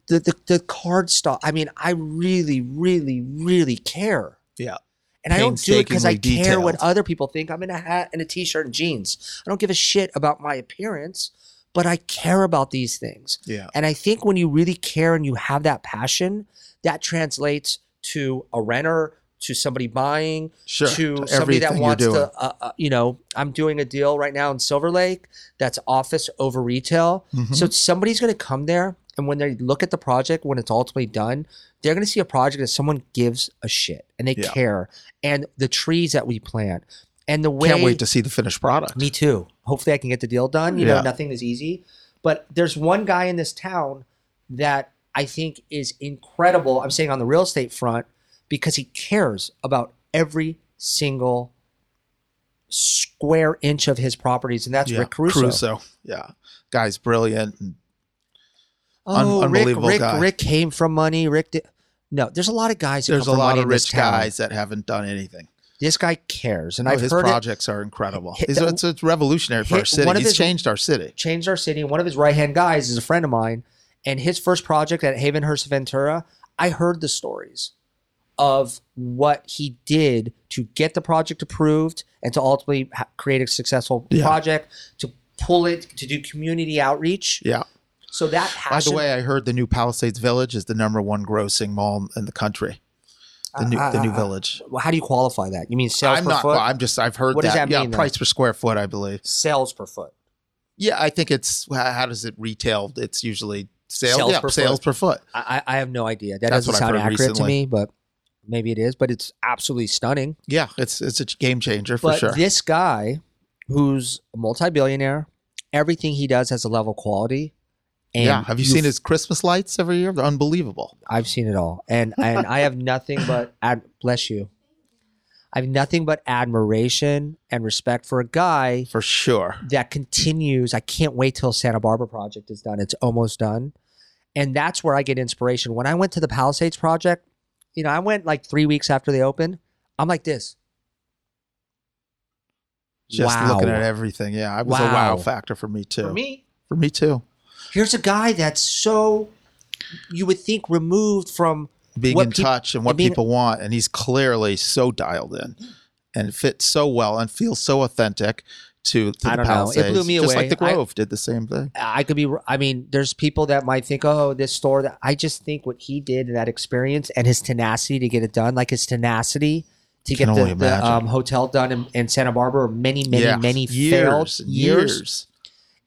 the the, the card stuff. I mean, I really, really, really care. yeah, And I don't do it because I Painstakingly care what other people think. I'm in a hat and a t-shirt and jeans. I don't give a shit about my appearance, but I care about these things. yeah, And I think when you really care and you have that passion, that translates to a renter, to somebody buying, sure. to To somebody that wants to, uh, uh, you know, I'm doing a deal right now in Silver Lake that's office over retail. Mhm. So somebody's going to come there, and when they look at the project, when it's ultimately done, they're going to see a project that someone gives a shit and they Yeah. care, and the trees that we plant, and the way. Can't wait to see the finished product. Me too. Hopefully, I can get the deal done. You Yeah. know, nothing is easy. But there's one guy in this town that I think is incredible. I'm saying on the real estate front because he cares about every single square inch of his properties, and that's Yeah, Rick Caruso. Caruso. Yeah, guy's brilliant. And Oh, Un- unbelievable Rick, Rick, guy. Rick came from money. Rick did. No, there's a lot of guys. That there's a lot of rich guys that haven't done anything. This guy cares, and Oh, I've his heard it projects are incredible. Hit the- it's, it's revolutionary for our city. one of He's his- changed our city. changed our city. And one of his right hand guys is a friend of mine, and his first project at Havenhurst Ventura, I heard the stories of what he did to get the project approved and to ultimately ha- create a successful Yeah. project, to pull it, to do community outreach. Yeah. So that By the way, I heard the new Palisades Village is the number one grossing mall in the country. The new, Uh, the new uh, uh, village. well, how do you qualify that? You mean sales I'm per not. foot? I'm just. I've heard What does that. that yeah, mean, though? price per square foot, I believe. sales per foot. Yeah, I think it's. How, does it retail? It's usually sales. Sales yeah, per sales foot. per foot. I, I have no idea. That That's doesn't sound accurate to me, but maybe it is. But it's absolutely stunning. Yeah, it's it's a game changer for but sure. this guy, who's a multi-billionaire, everything he does has a level of quality. And yeah, have you seen his Christmas lights every year? They're unbelievable. I've seen it all, and and I have nothing but ad- bless you. I have nothing but admiration and respect for a guy For sure. that continues. I can't wait till Santa Barbara project is done. It's almost done. And that's where I get inspiration. When I went to the Palisades project, you know, I went like three weeks after they opened. I'm like this. Just Wow. looking at everything. Yeah, it was a Wow. wow factor for me too. For me, For me too. here's a guy that's so you would think removed from Being in peop- touch and what being- people want, and he's clearly so dialed in, and fits so well and feels so authentic to, to I don't know. It blew me Just away. Just like the I- Grove did the same thing. I could be I mean, there's people that might think, oh, this store that I just think what he did in that experience and his tenacity to get it done, like his tenacity to Can get the, the um, hotel done in, in Santa Barbara, many, many, yeah, many years, failed years, years.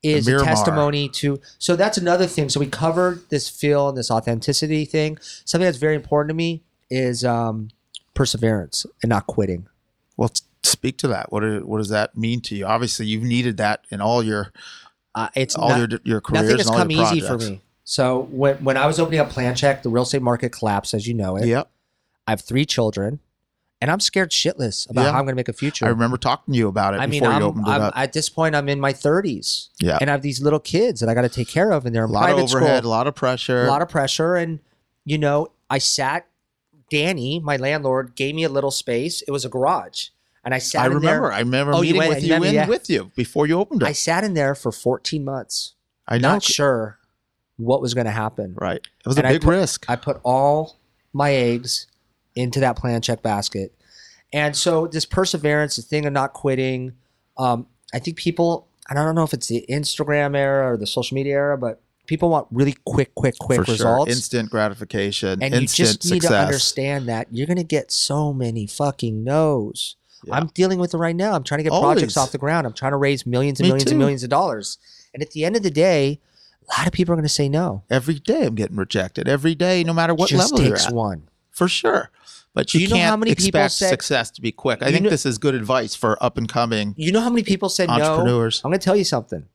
is a testimony to. So that's another thing. So we covered this feel and this authenticity thing. Something that's very important to me is um, perseverance and not quitting. Well, speak to that. What do- what does that mean to you? Obviously, you've needed that in all your Uh, it's all not- your your careers nothing has come easy for me. So when when I was opening up Plan Check, the real estate market collapsed, as you know it. Yep. I have three children, and I'm scared shitless about Yeah. how I'm going to make a future. I remember talking to you about it I mean, before I'm, you opened I'm up. at this point, I'm in my 30s, yeah. and I have these little kids that I got to take care of, and they're a in lot of overhead, school, a lot of pressure. a lot of pressure, and you know, I sat. Danny, my landlord, gave me a little space. It was a garage, and I sat. I in there- remember. I remember Oh, meeting went- with you in yeah. with you before you opened it. I sat in there for 14 months, I know. not sure what was going to happen. Right. It was And a I big put- risk. I put all my eggs into that plan check basket. And so this perseverance, the thing of not quitting, um, I think people, and I don't know if it's the Instagram era or the social media era, but people want really quick, quick, quick for results. sure. Instant gratification. and you just need success. to understand that you're going to get so many fucking no's. Yeah. I'm dealing with it right now. I'm trying to get Always. projects off the ground. I'm trying to raise millions and Me millions and millions of dollars. And at the end of the day, a lot of people are going to say no. Every day I'm getting rejected. Every day, no matter what Just level you're takes at. one. For sure. But you, you know can't how many people expect said- success to be quick. I think know- this is good advice for up and coming You know how many people said no? entrepreneurs. I'm going to tell you something.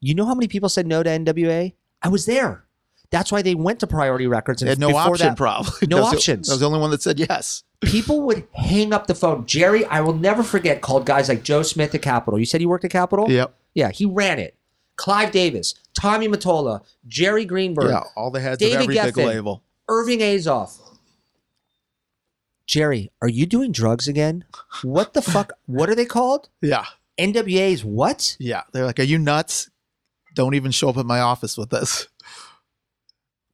You know how many people said no to NWA? I was there. That's why they went to Priority Records. They And had no option, that, probably. No I was the- options. I was the only one that said yes. people would hang up the phone. Jerry, I will never forget, called guys like Joe Smith at Capitol. You said he worked at Capitol? Yep. Yeah, he ran it. Clive Davis, Tommy Mottola, Jerry Greenberg, Yeah. All the heads David of every big Geffen. label. Irving Azoff. Jerry, are you doing drugs again? What the fuck? What are they called? Yeah. NWA's what? Yeah. They're like, Are you nuts? Don't even show up at my office with this.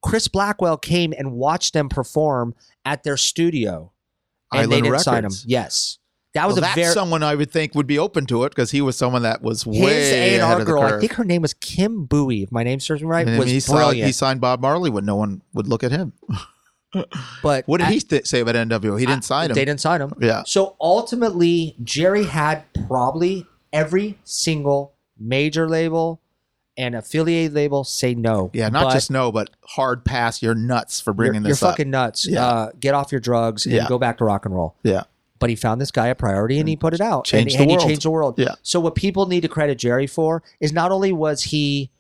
Chris Blackwell came and watched them perform at their studio, and they didn't sign him. Yes, that was Well, a that's very someone I would think would be open to it because he was someone that was his way A and ahead R girl. I think her name was Kim Bowie. If my name serves me right, And was he, saw, brilliant. he signed Bob Marley when no one would look at him. but What did at- he th- say about NWO? He didn't sign him. They didn't sign him. Yeah. So ultimately, Jerry had probably every single major label and affiliate label say no. Yeah, not But just no, but hard pass. You're nuts for you're, bringing you're up. fucking nuts. Yeah. Uh, get off your drugs and Yeah. go back to rock and roll. Yeah, But he found this guy a priority and he put it out. Changed and, the and world. he changed the world. Yeah. So what people need to credit Jerry for is not only was he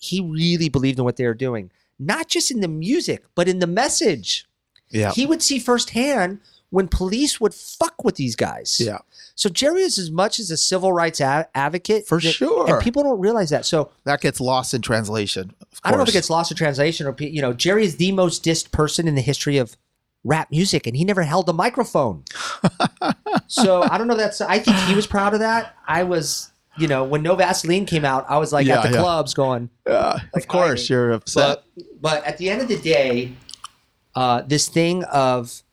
he really believed in what they were doing, not just in the music, but in the message. yeah. He would see firsthand when police would fuck with these guys. Yeah. So Jerry is as much as a civil rights a- advocate For that- sure. and people don't realize that. So That gets lost in translation. Of I don't know if it gets lost in translation or you know Jerry is the most dissed person in the history of rap music, and he never held a microphone. so I don't know. That's I think he was proud of that. I was. You know, when No Vaseline came out, I was like Yeah, at the yeah. clubs going, Yeah, Like, of course, I- you're upset. but but at the end of the day, uh, this thing of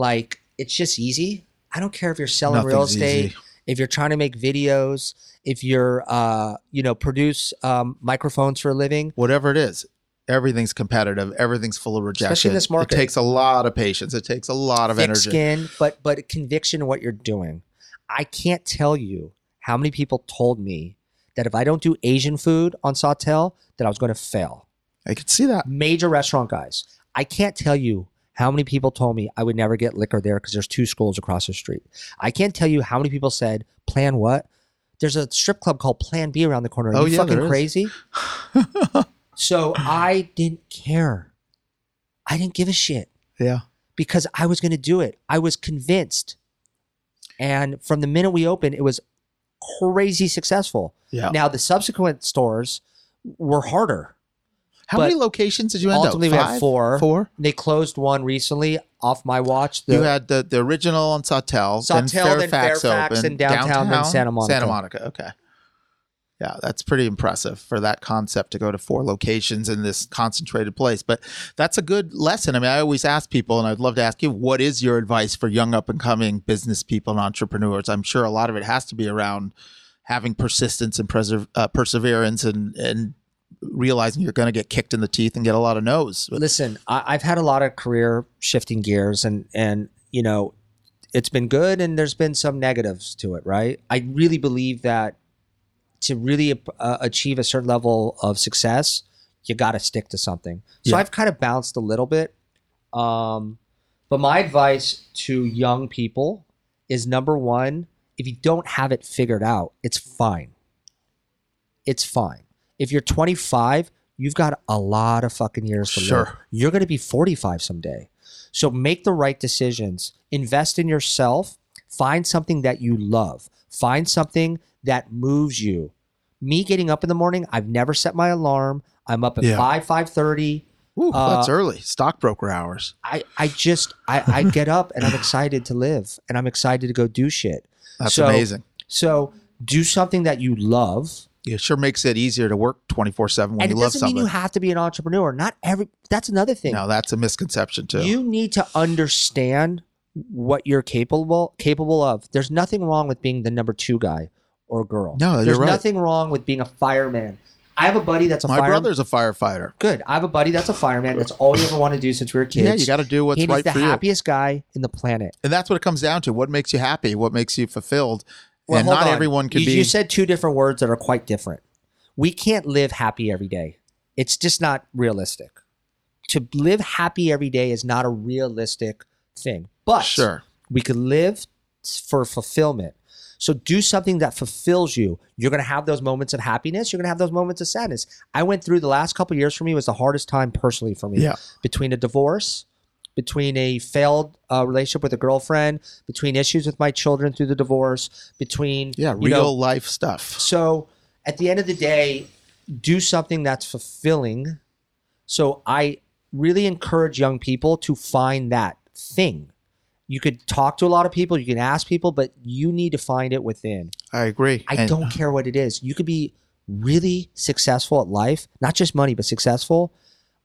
like it's just easy. I don't care if you're selling real estate, easy. if you're trying to make videos, if you're uh, you know produce um, microphones for a living. Whatever it is, everything's competitive. Everything's full of rejection. Especially in this market. It takes a lot of patience. It takes a lot of thick energy. skin, but but conviction in what you're doing. I can't tell you how many people told me that if I don't do Asian food on Sawtell, that I was going to fail. I could see that. Major restaurant guys. I can't tell you how many people told me I would never get liquor there because there's two schools across the street. I can't tell you how many people said, "Plan what?" There's a strip club called Plan B around the corner. Are Oh, you yeah, fucking crazy? so I didn't care. I didn't give a shit Yeah. because I was going to do it. I was convinced. And from the minute we opened, it was crazy successful. Yeah. Now, the subsequent stores were harder. How but many locations did you end Ultimately, up? we had four. Four. They closed one recently off my watch. The, you had the, the original on Sawtell, then Sawtell, then Fairfax, Fairfax, open, then downtown, then Santa Monica. Santa Monica. Okay. Yeah, that's pretty impressive for that concept to go to four locations in this concentrated place. But that's a good lesson. I mean, I always ask people, and I'd love to ask you, what is your advice for young up and coming business people and entrepreneurs? I'm sure a lot of it has to be around having persistence and preser- uh, perseverance and and realizing you're going to get kicked in the teeth and get a lot of no's. Listen, I, I've had a lot of career shifting gears, and and you know, it's been good, and there's been some negatives to it. Right? I really believe that to really uh, achieve a certain level of success, you got to stick to something. So Yeah. I've kind of bounced a little bit. Um, but my advice to young people is number one: if you don't have it figured out, it's fine. It's fine. If you're 25, you've got a lot of fucking years to live. Sure. You're going to be 45 someday. So make the right decisions. Invest in yourself. Find something that you love. Find something that moves you. Me getting up in the morning, I've never set my alarm. I'm up at Yeah. 5, 5.30. Ooh, Uh, that's early. Stockbroker hours. I, I just, I, I get up and I'm excited to live and I'm excited to go do shit. That's So- amazing. So do something that you love. It sure makes it easier to work 24 7 when and you it love doesn't mean something. you have to be an entrepreneur. Not every, that's another thing. no, that's a misconception too. You need to understand what you're capable capable of. There's nothing wrong with being the number two guy or girl. No, There's right. nothing wrong with being a fireman. I have a buddy that's a fireman. My fireman. brother's a firefighter. Good. I have a buddy that's a fireman. That's all you ever want to do since we were kids. Yeah, you got to do what's He right the for you. happiest guy in the planet. And that's what it comes down to. What makes you happy? What makes you fulfilled? Well, and not on. everyone can you, be. You said two different words that are quite different. We can't live happy every day. It's just not realistic. To live happy every day is not a realistic thing. But sure. we could live for fulfillment. So do something that fulfills you. You're going to have those moments of happiness. You're going to have those moments of sadness. I went through the last couple of years for me was the hardest time personally for me. Yeah. Between a divorce, between a failed uh, relationship with a girlfriend, between issues with my children through the divorce, between Yeah. you Real know, life stuff. so at the end of the day, do something that's fulfilling. So I really encourage young people to find that thing. You could talk to a lot of people, you can ask people, but you need to find it within. I agree. I And- don't care what it is. You could be really successful at life, not just money, but successful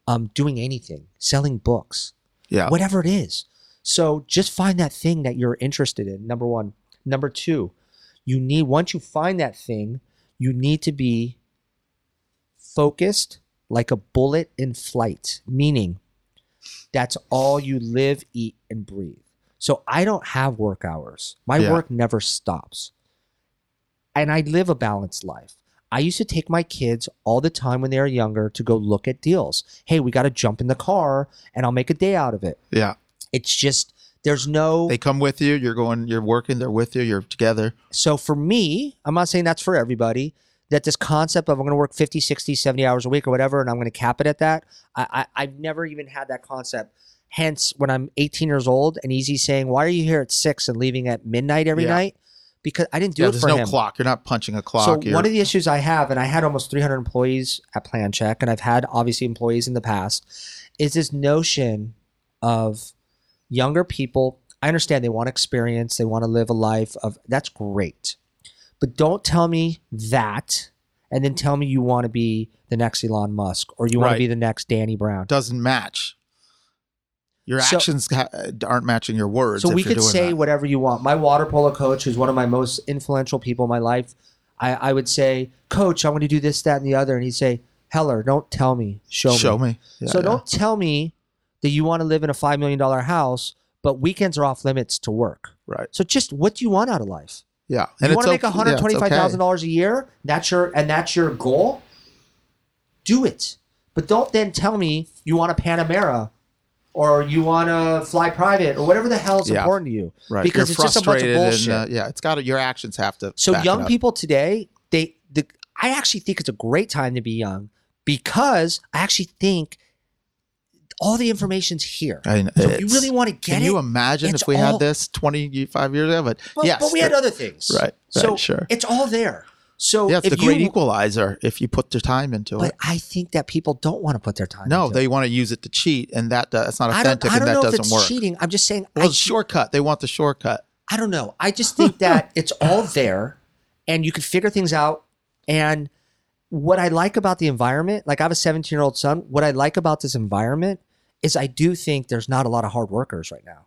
um, doing anything, selling books, Yeah. whatever it is. So just find that thing that you're interested in. Number one. Number two, you need, once you find that thing, you need to be focused like a bullet in flight, meaning that's all you live, eat, and breathe. So I don't have work hours. My Yeah. work never stops. And I live a balanced life. I used to take my kids all the time when they were younger to go look at deals. Hey, we got to jump in the car and I'll make a day out of it. yeah. It's just, there's no. They come with you. You're going, you're working. They're with you. You're together. so for me, I'm not saying that's for everybody, that this concept of I'm going to work 50, 60, 70 hours a week or whatever, and I'm going to cap it at that, I, I, I've never even had that concept. Hence, when I'm 18 years old and Eazy saying, "Why are you here at six and leaving at midnight every Yeah. night?" Because I didn't do yeah, it there's for no him. clock. You're not punching a clock. So You're- one of the issues I have, and I had almost 300 employees at Plan Check, and I've had obviously employees in the past, is this notion of younger people. I understand they want experience, they want to live a life of that's great, but don't tell me that, and then tell me you want to be the next Elon Musk or you want Right. to be the next Danny Brown. doesn't match. Your So- actions ha- uh, aren't matching your words. So we could say that. whatever you want. My water polo coach, who's one of my most influential people in my life, I, I would say, Coach, I want to do this, that, and the other. And he'd say, Heller, don't tell me, show, Show me. me. Yeah, so yeah. don't tell me that you want to live in a $5 million house, but weekends are off limits to work. Right. So just what do you want out of life? Yeah. And you want to make okay- one hundred twenty-five thousand yeah, dollars a year. That's your and that's your goal. Do it, but don't then tell me you want a Panamera, or you want to fly private, or whatever the hell is Yeah. important to you. Right. because You're it's just a bunch of bullshit. And, uh, yeah, it's got to, your actions have to. So young people today, they the I actually think it's a great time to be young because I actually think all the information's here. I know, So if you really want to get Can it, you imagine if we all- had this 25 years ago? But, but, yes. but we had other things. Right, So sure. it's all there. So yeah, it's the great you, equalizer if you put the time into But it. But I think that people don't want to put their time. No, they it. want to use it to cheat, and that uh, that's not I don't. authentic, I don't and that doesn't it's work. cheating. I'm just saying. Well, I, shortcut. They want the shortcut. I don't know. I just think that it's all there, and you can figure things out. And what I like about the environment, like I have a 17 year old son. What I like about this environment is I do think there's not a lot of hard workers right now.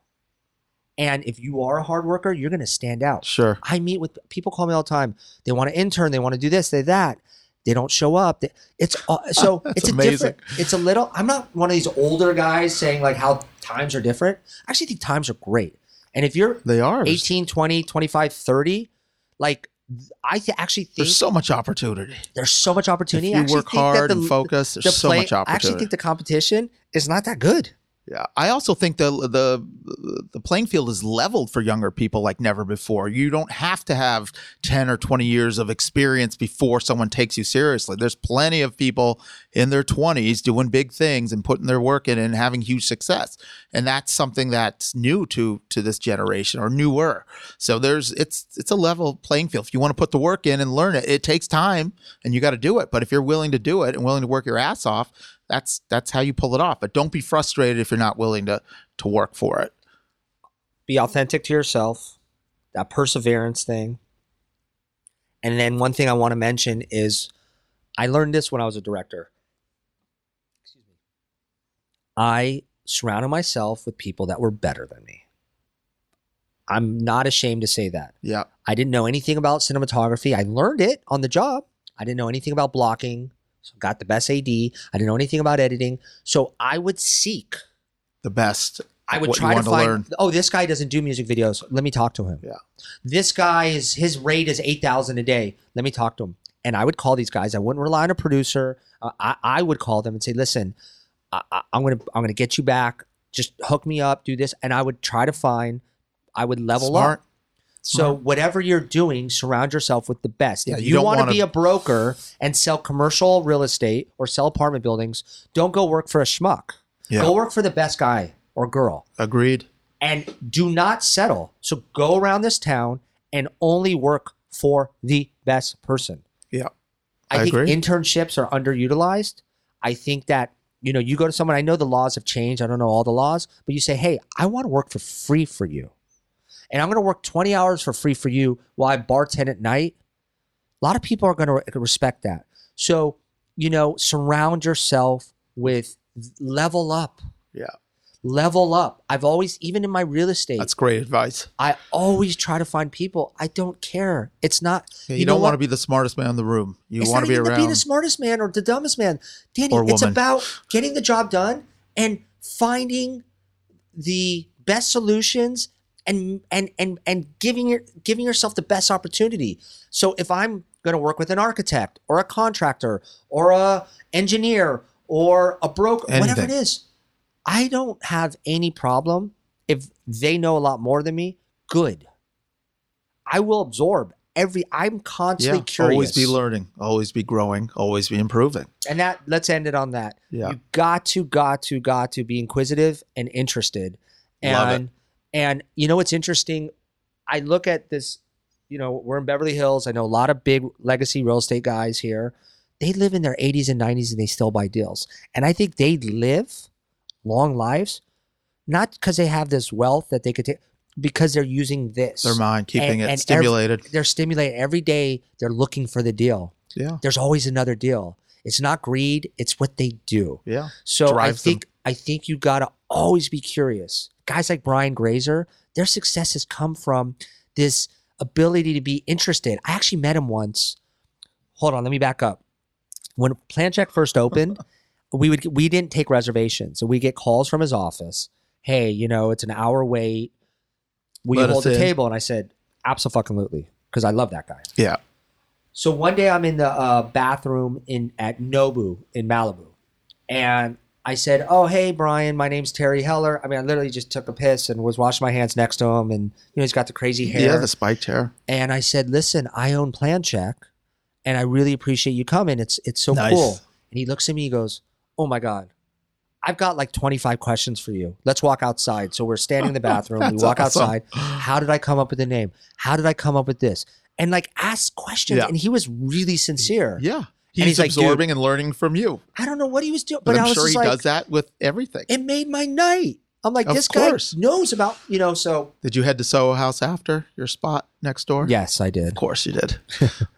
And if you are a hard worker, you're going to stand out. Sure. I meet with people call me all the time. They want to intern. They want to do this, they that. They don't show up. They- It's uh, all- so it's a amazing. different. It's a little. I'm not one of these older guys saying like how times are different. I actually think times are great. And if you're They are. 18, 20, 25, 30, like I th- actually think There's so much opportunity. there's so much opportunity. I you work hard the- and focus, there's the so play- much I actually think the competition is not that good. I also think the the the playing field is leveled for younger people like never before. You don't have to have ten or twenty years of experience before someone takes you seriously. There's plenty of people in their twenties doing big things and putting their work in and having huge success, and that's something that's new to to this generation or newer. So there's it's it's a level playing field. If you want to put the work in and learn it, it takes time and you got to do it. But if you're willing to do it and willing to work your ass off, that's that's how you pull it off. But don't be frustrated if you're not willing to to work for it. Be authentic to yourself. That perseverance thing. And then one thing I want to mention is I learned this when I was a director. Excuse me. I surrounded myself with people that were better than me. I'm not ashamed to say that. Yeah. I didn't know anything about cinematography. I learned it on the job. I didn't know anything about blocking. Got the best AD. I didn't know anything about editing. So I would seek. The best. I would try to find. learn. oh, this guy doesn't do music videos. Let me talk to him. Yeah. This guy is his rate is eight thousand a day. Let me talk to him. And I would call these guys. I wouldn't rely on a producer. Uh, I, I would call them and say, "Listen, I, I, I'm gonna I'm gonna get you back. Just hook me up. Do this." And I would try to find. I would level Smart. up. So whatever you're doing, surround yourself with the best. Yeah, if you you, want to wanna- be a broker and sell commercial real estate or sell apartment buildings, don't go work for a schmuck. Yeah. Go work for the best guy or girl Agreed. and do not settle. So go around this town and only work for the best person. Yeah. I, I think agree. internships are underutilized. I think that you know you go to someone. I know the laws have changed. I don't know all the laws, but you say, "Hey, I want to work for free for you, and I'm going to work 20 hours for free for you while I bartend at night." A lot of people are going to respect that. So you know, surround yourself with level up. Yeah. Level up. I've always, even in my real estate, That's great advice. I always try to find people. I don't care. It's not. Yeah, you, you don't want to be the smartest man in the room. You want to be around. being the smartest man or the dumbest man. Danny, Or it's about getting the job done and finding the best solutions and and and and giving your giving yourself the best opportunity. So if I'm going to work with an architect or a contractor or a engineer or a broker, whatever it is, I don't have any problem if they know a lot more than me. Good. I will absorb every. I'm constantly Yeah. curious. Always be learning. Always be growing. Always be improving. And that let's end it on that. Yeah. You got to, got to, got to be inquisitive and interested. And Love it. And you know what's interesting? I look at this, you know, we're in Beverly Hills. I know a lot of big legacy real estate guys here. They live in their 80s and 90s and they still buy deals. And I think they live long lives, not because they have this wealth that they could take, because they're using this. Their mind, keeping And- it and stimulated. They're stimulated every day. They're looking for the deal. yeah. There's always another deal. It's not greed. It's what they do. Yeah. So Drives I think I think you gotta always be curious. Guys like Brian Grazer, their success has come from this ability to be interested. I actually met him once. Hold on, let me back up. When Plan Check first opened, we would we didn't take reservations, so we get calls from his office. Hey, you know, it's an hour wait. We hold the in. table, and I said, absolutely, because I love that guy. Yeah. So one day I'm in the uh, bathroom in at Nobu in Malibu, and I said, "Oh, hey, Brian, my name's Terry Heller." I mean, I literally just took a piss and was washing my hands next to him, and you know he's got the crazy hair. Yeah. The spiked hair. and I said, "Listen, I own Plan Check, and I really appreciate you coming. It's it's so Nice. cool." And he looks at me, he goes, "Oh my god." I've got like 25 questions for you. Let's walk outside. So we're standing in the bathroom. we walk awesome. outside. How did I come up with the name? How did I come up with this? And like ask questions. Yeah. And he was really sincere. Yeah. He's, he's like, absorbing and learning from you. I don't know what he was doing, But, but, I I'm was sure he like, does that with everything. it made my night. I'm like, Of this course. guy knows about, you know, so. Did you head to Soho House after your spot next door? Yes, I did. Of course you did. of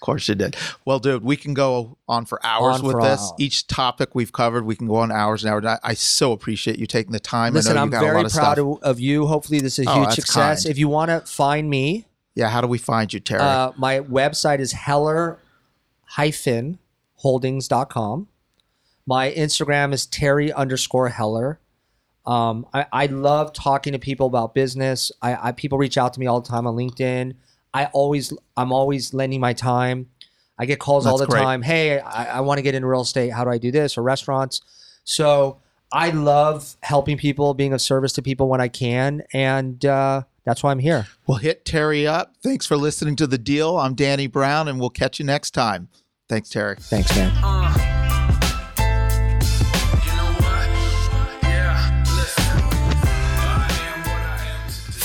course you did. Well, dude, we can go on for hours On with for this. hours. Each topic we've covered, we can go on hours and hours. I, I so appreciate you taking the time. Listen, I know I'm you got a very lot of proud stuff. of, of you. Hopefully, this is a Oh, huge that's success. kind. If you want to find me, Yeah, how do we find you, Terry? uh, my website is heller holdings.com. My Instagram is Terry underscore Heller. Um, I, I love talking to people about business. I, I people reach out to me all the time on LinkedIn. I always I'm always lending my time. I get calls all the great. time. Hey, I, I want to get into real estate. How do I do this or restaurants? So I love helping people, being of service to people when I can, and uh, that's why I'm here. well, hit Terry up. Thanks for listening to The Deal. I'm Danny Brown, and we'll catch you next time. Thanks, Terry. Thanks, man. You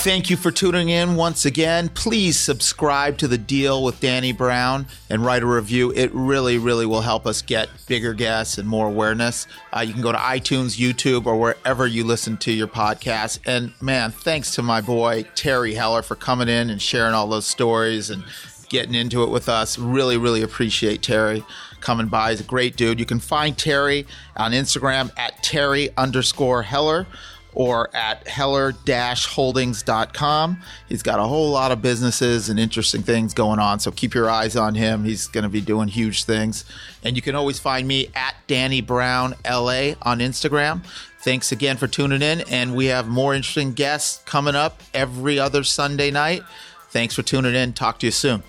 Thank you for tuning in once again. Please subscribe to The Deal with Danny Brown and write a review. It really, really will help us get bigger guests and more awareness. Uh, you can go to iTunes, YouTube, or wherever you listen to your podcast. And man, thanks to my boy Terry Heller for coming in and sharing all those stories and getting into it with us. Really, really appreciate Terry coming by. He's a great dude. You can find Terry on Instagram at Terry underscore Heller or at heller-holdings.com. He's got a whole lot of businesses and interesting things going on, so keep your eyes on him. He's going to be doing huge things. And you can always find me at Danny Brown LA on Instagram. Thanks again for tuning in, and we have more interesting guests coming up every other Sunday night. Thanks for tuning in. Talk to you soon.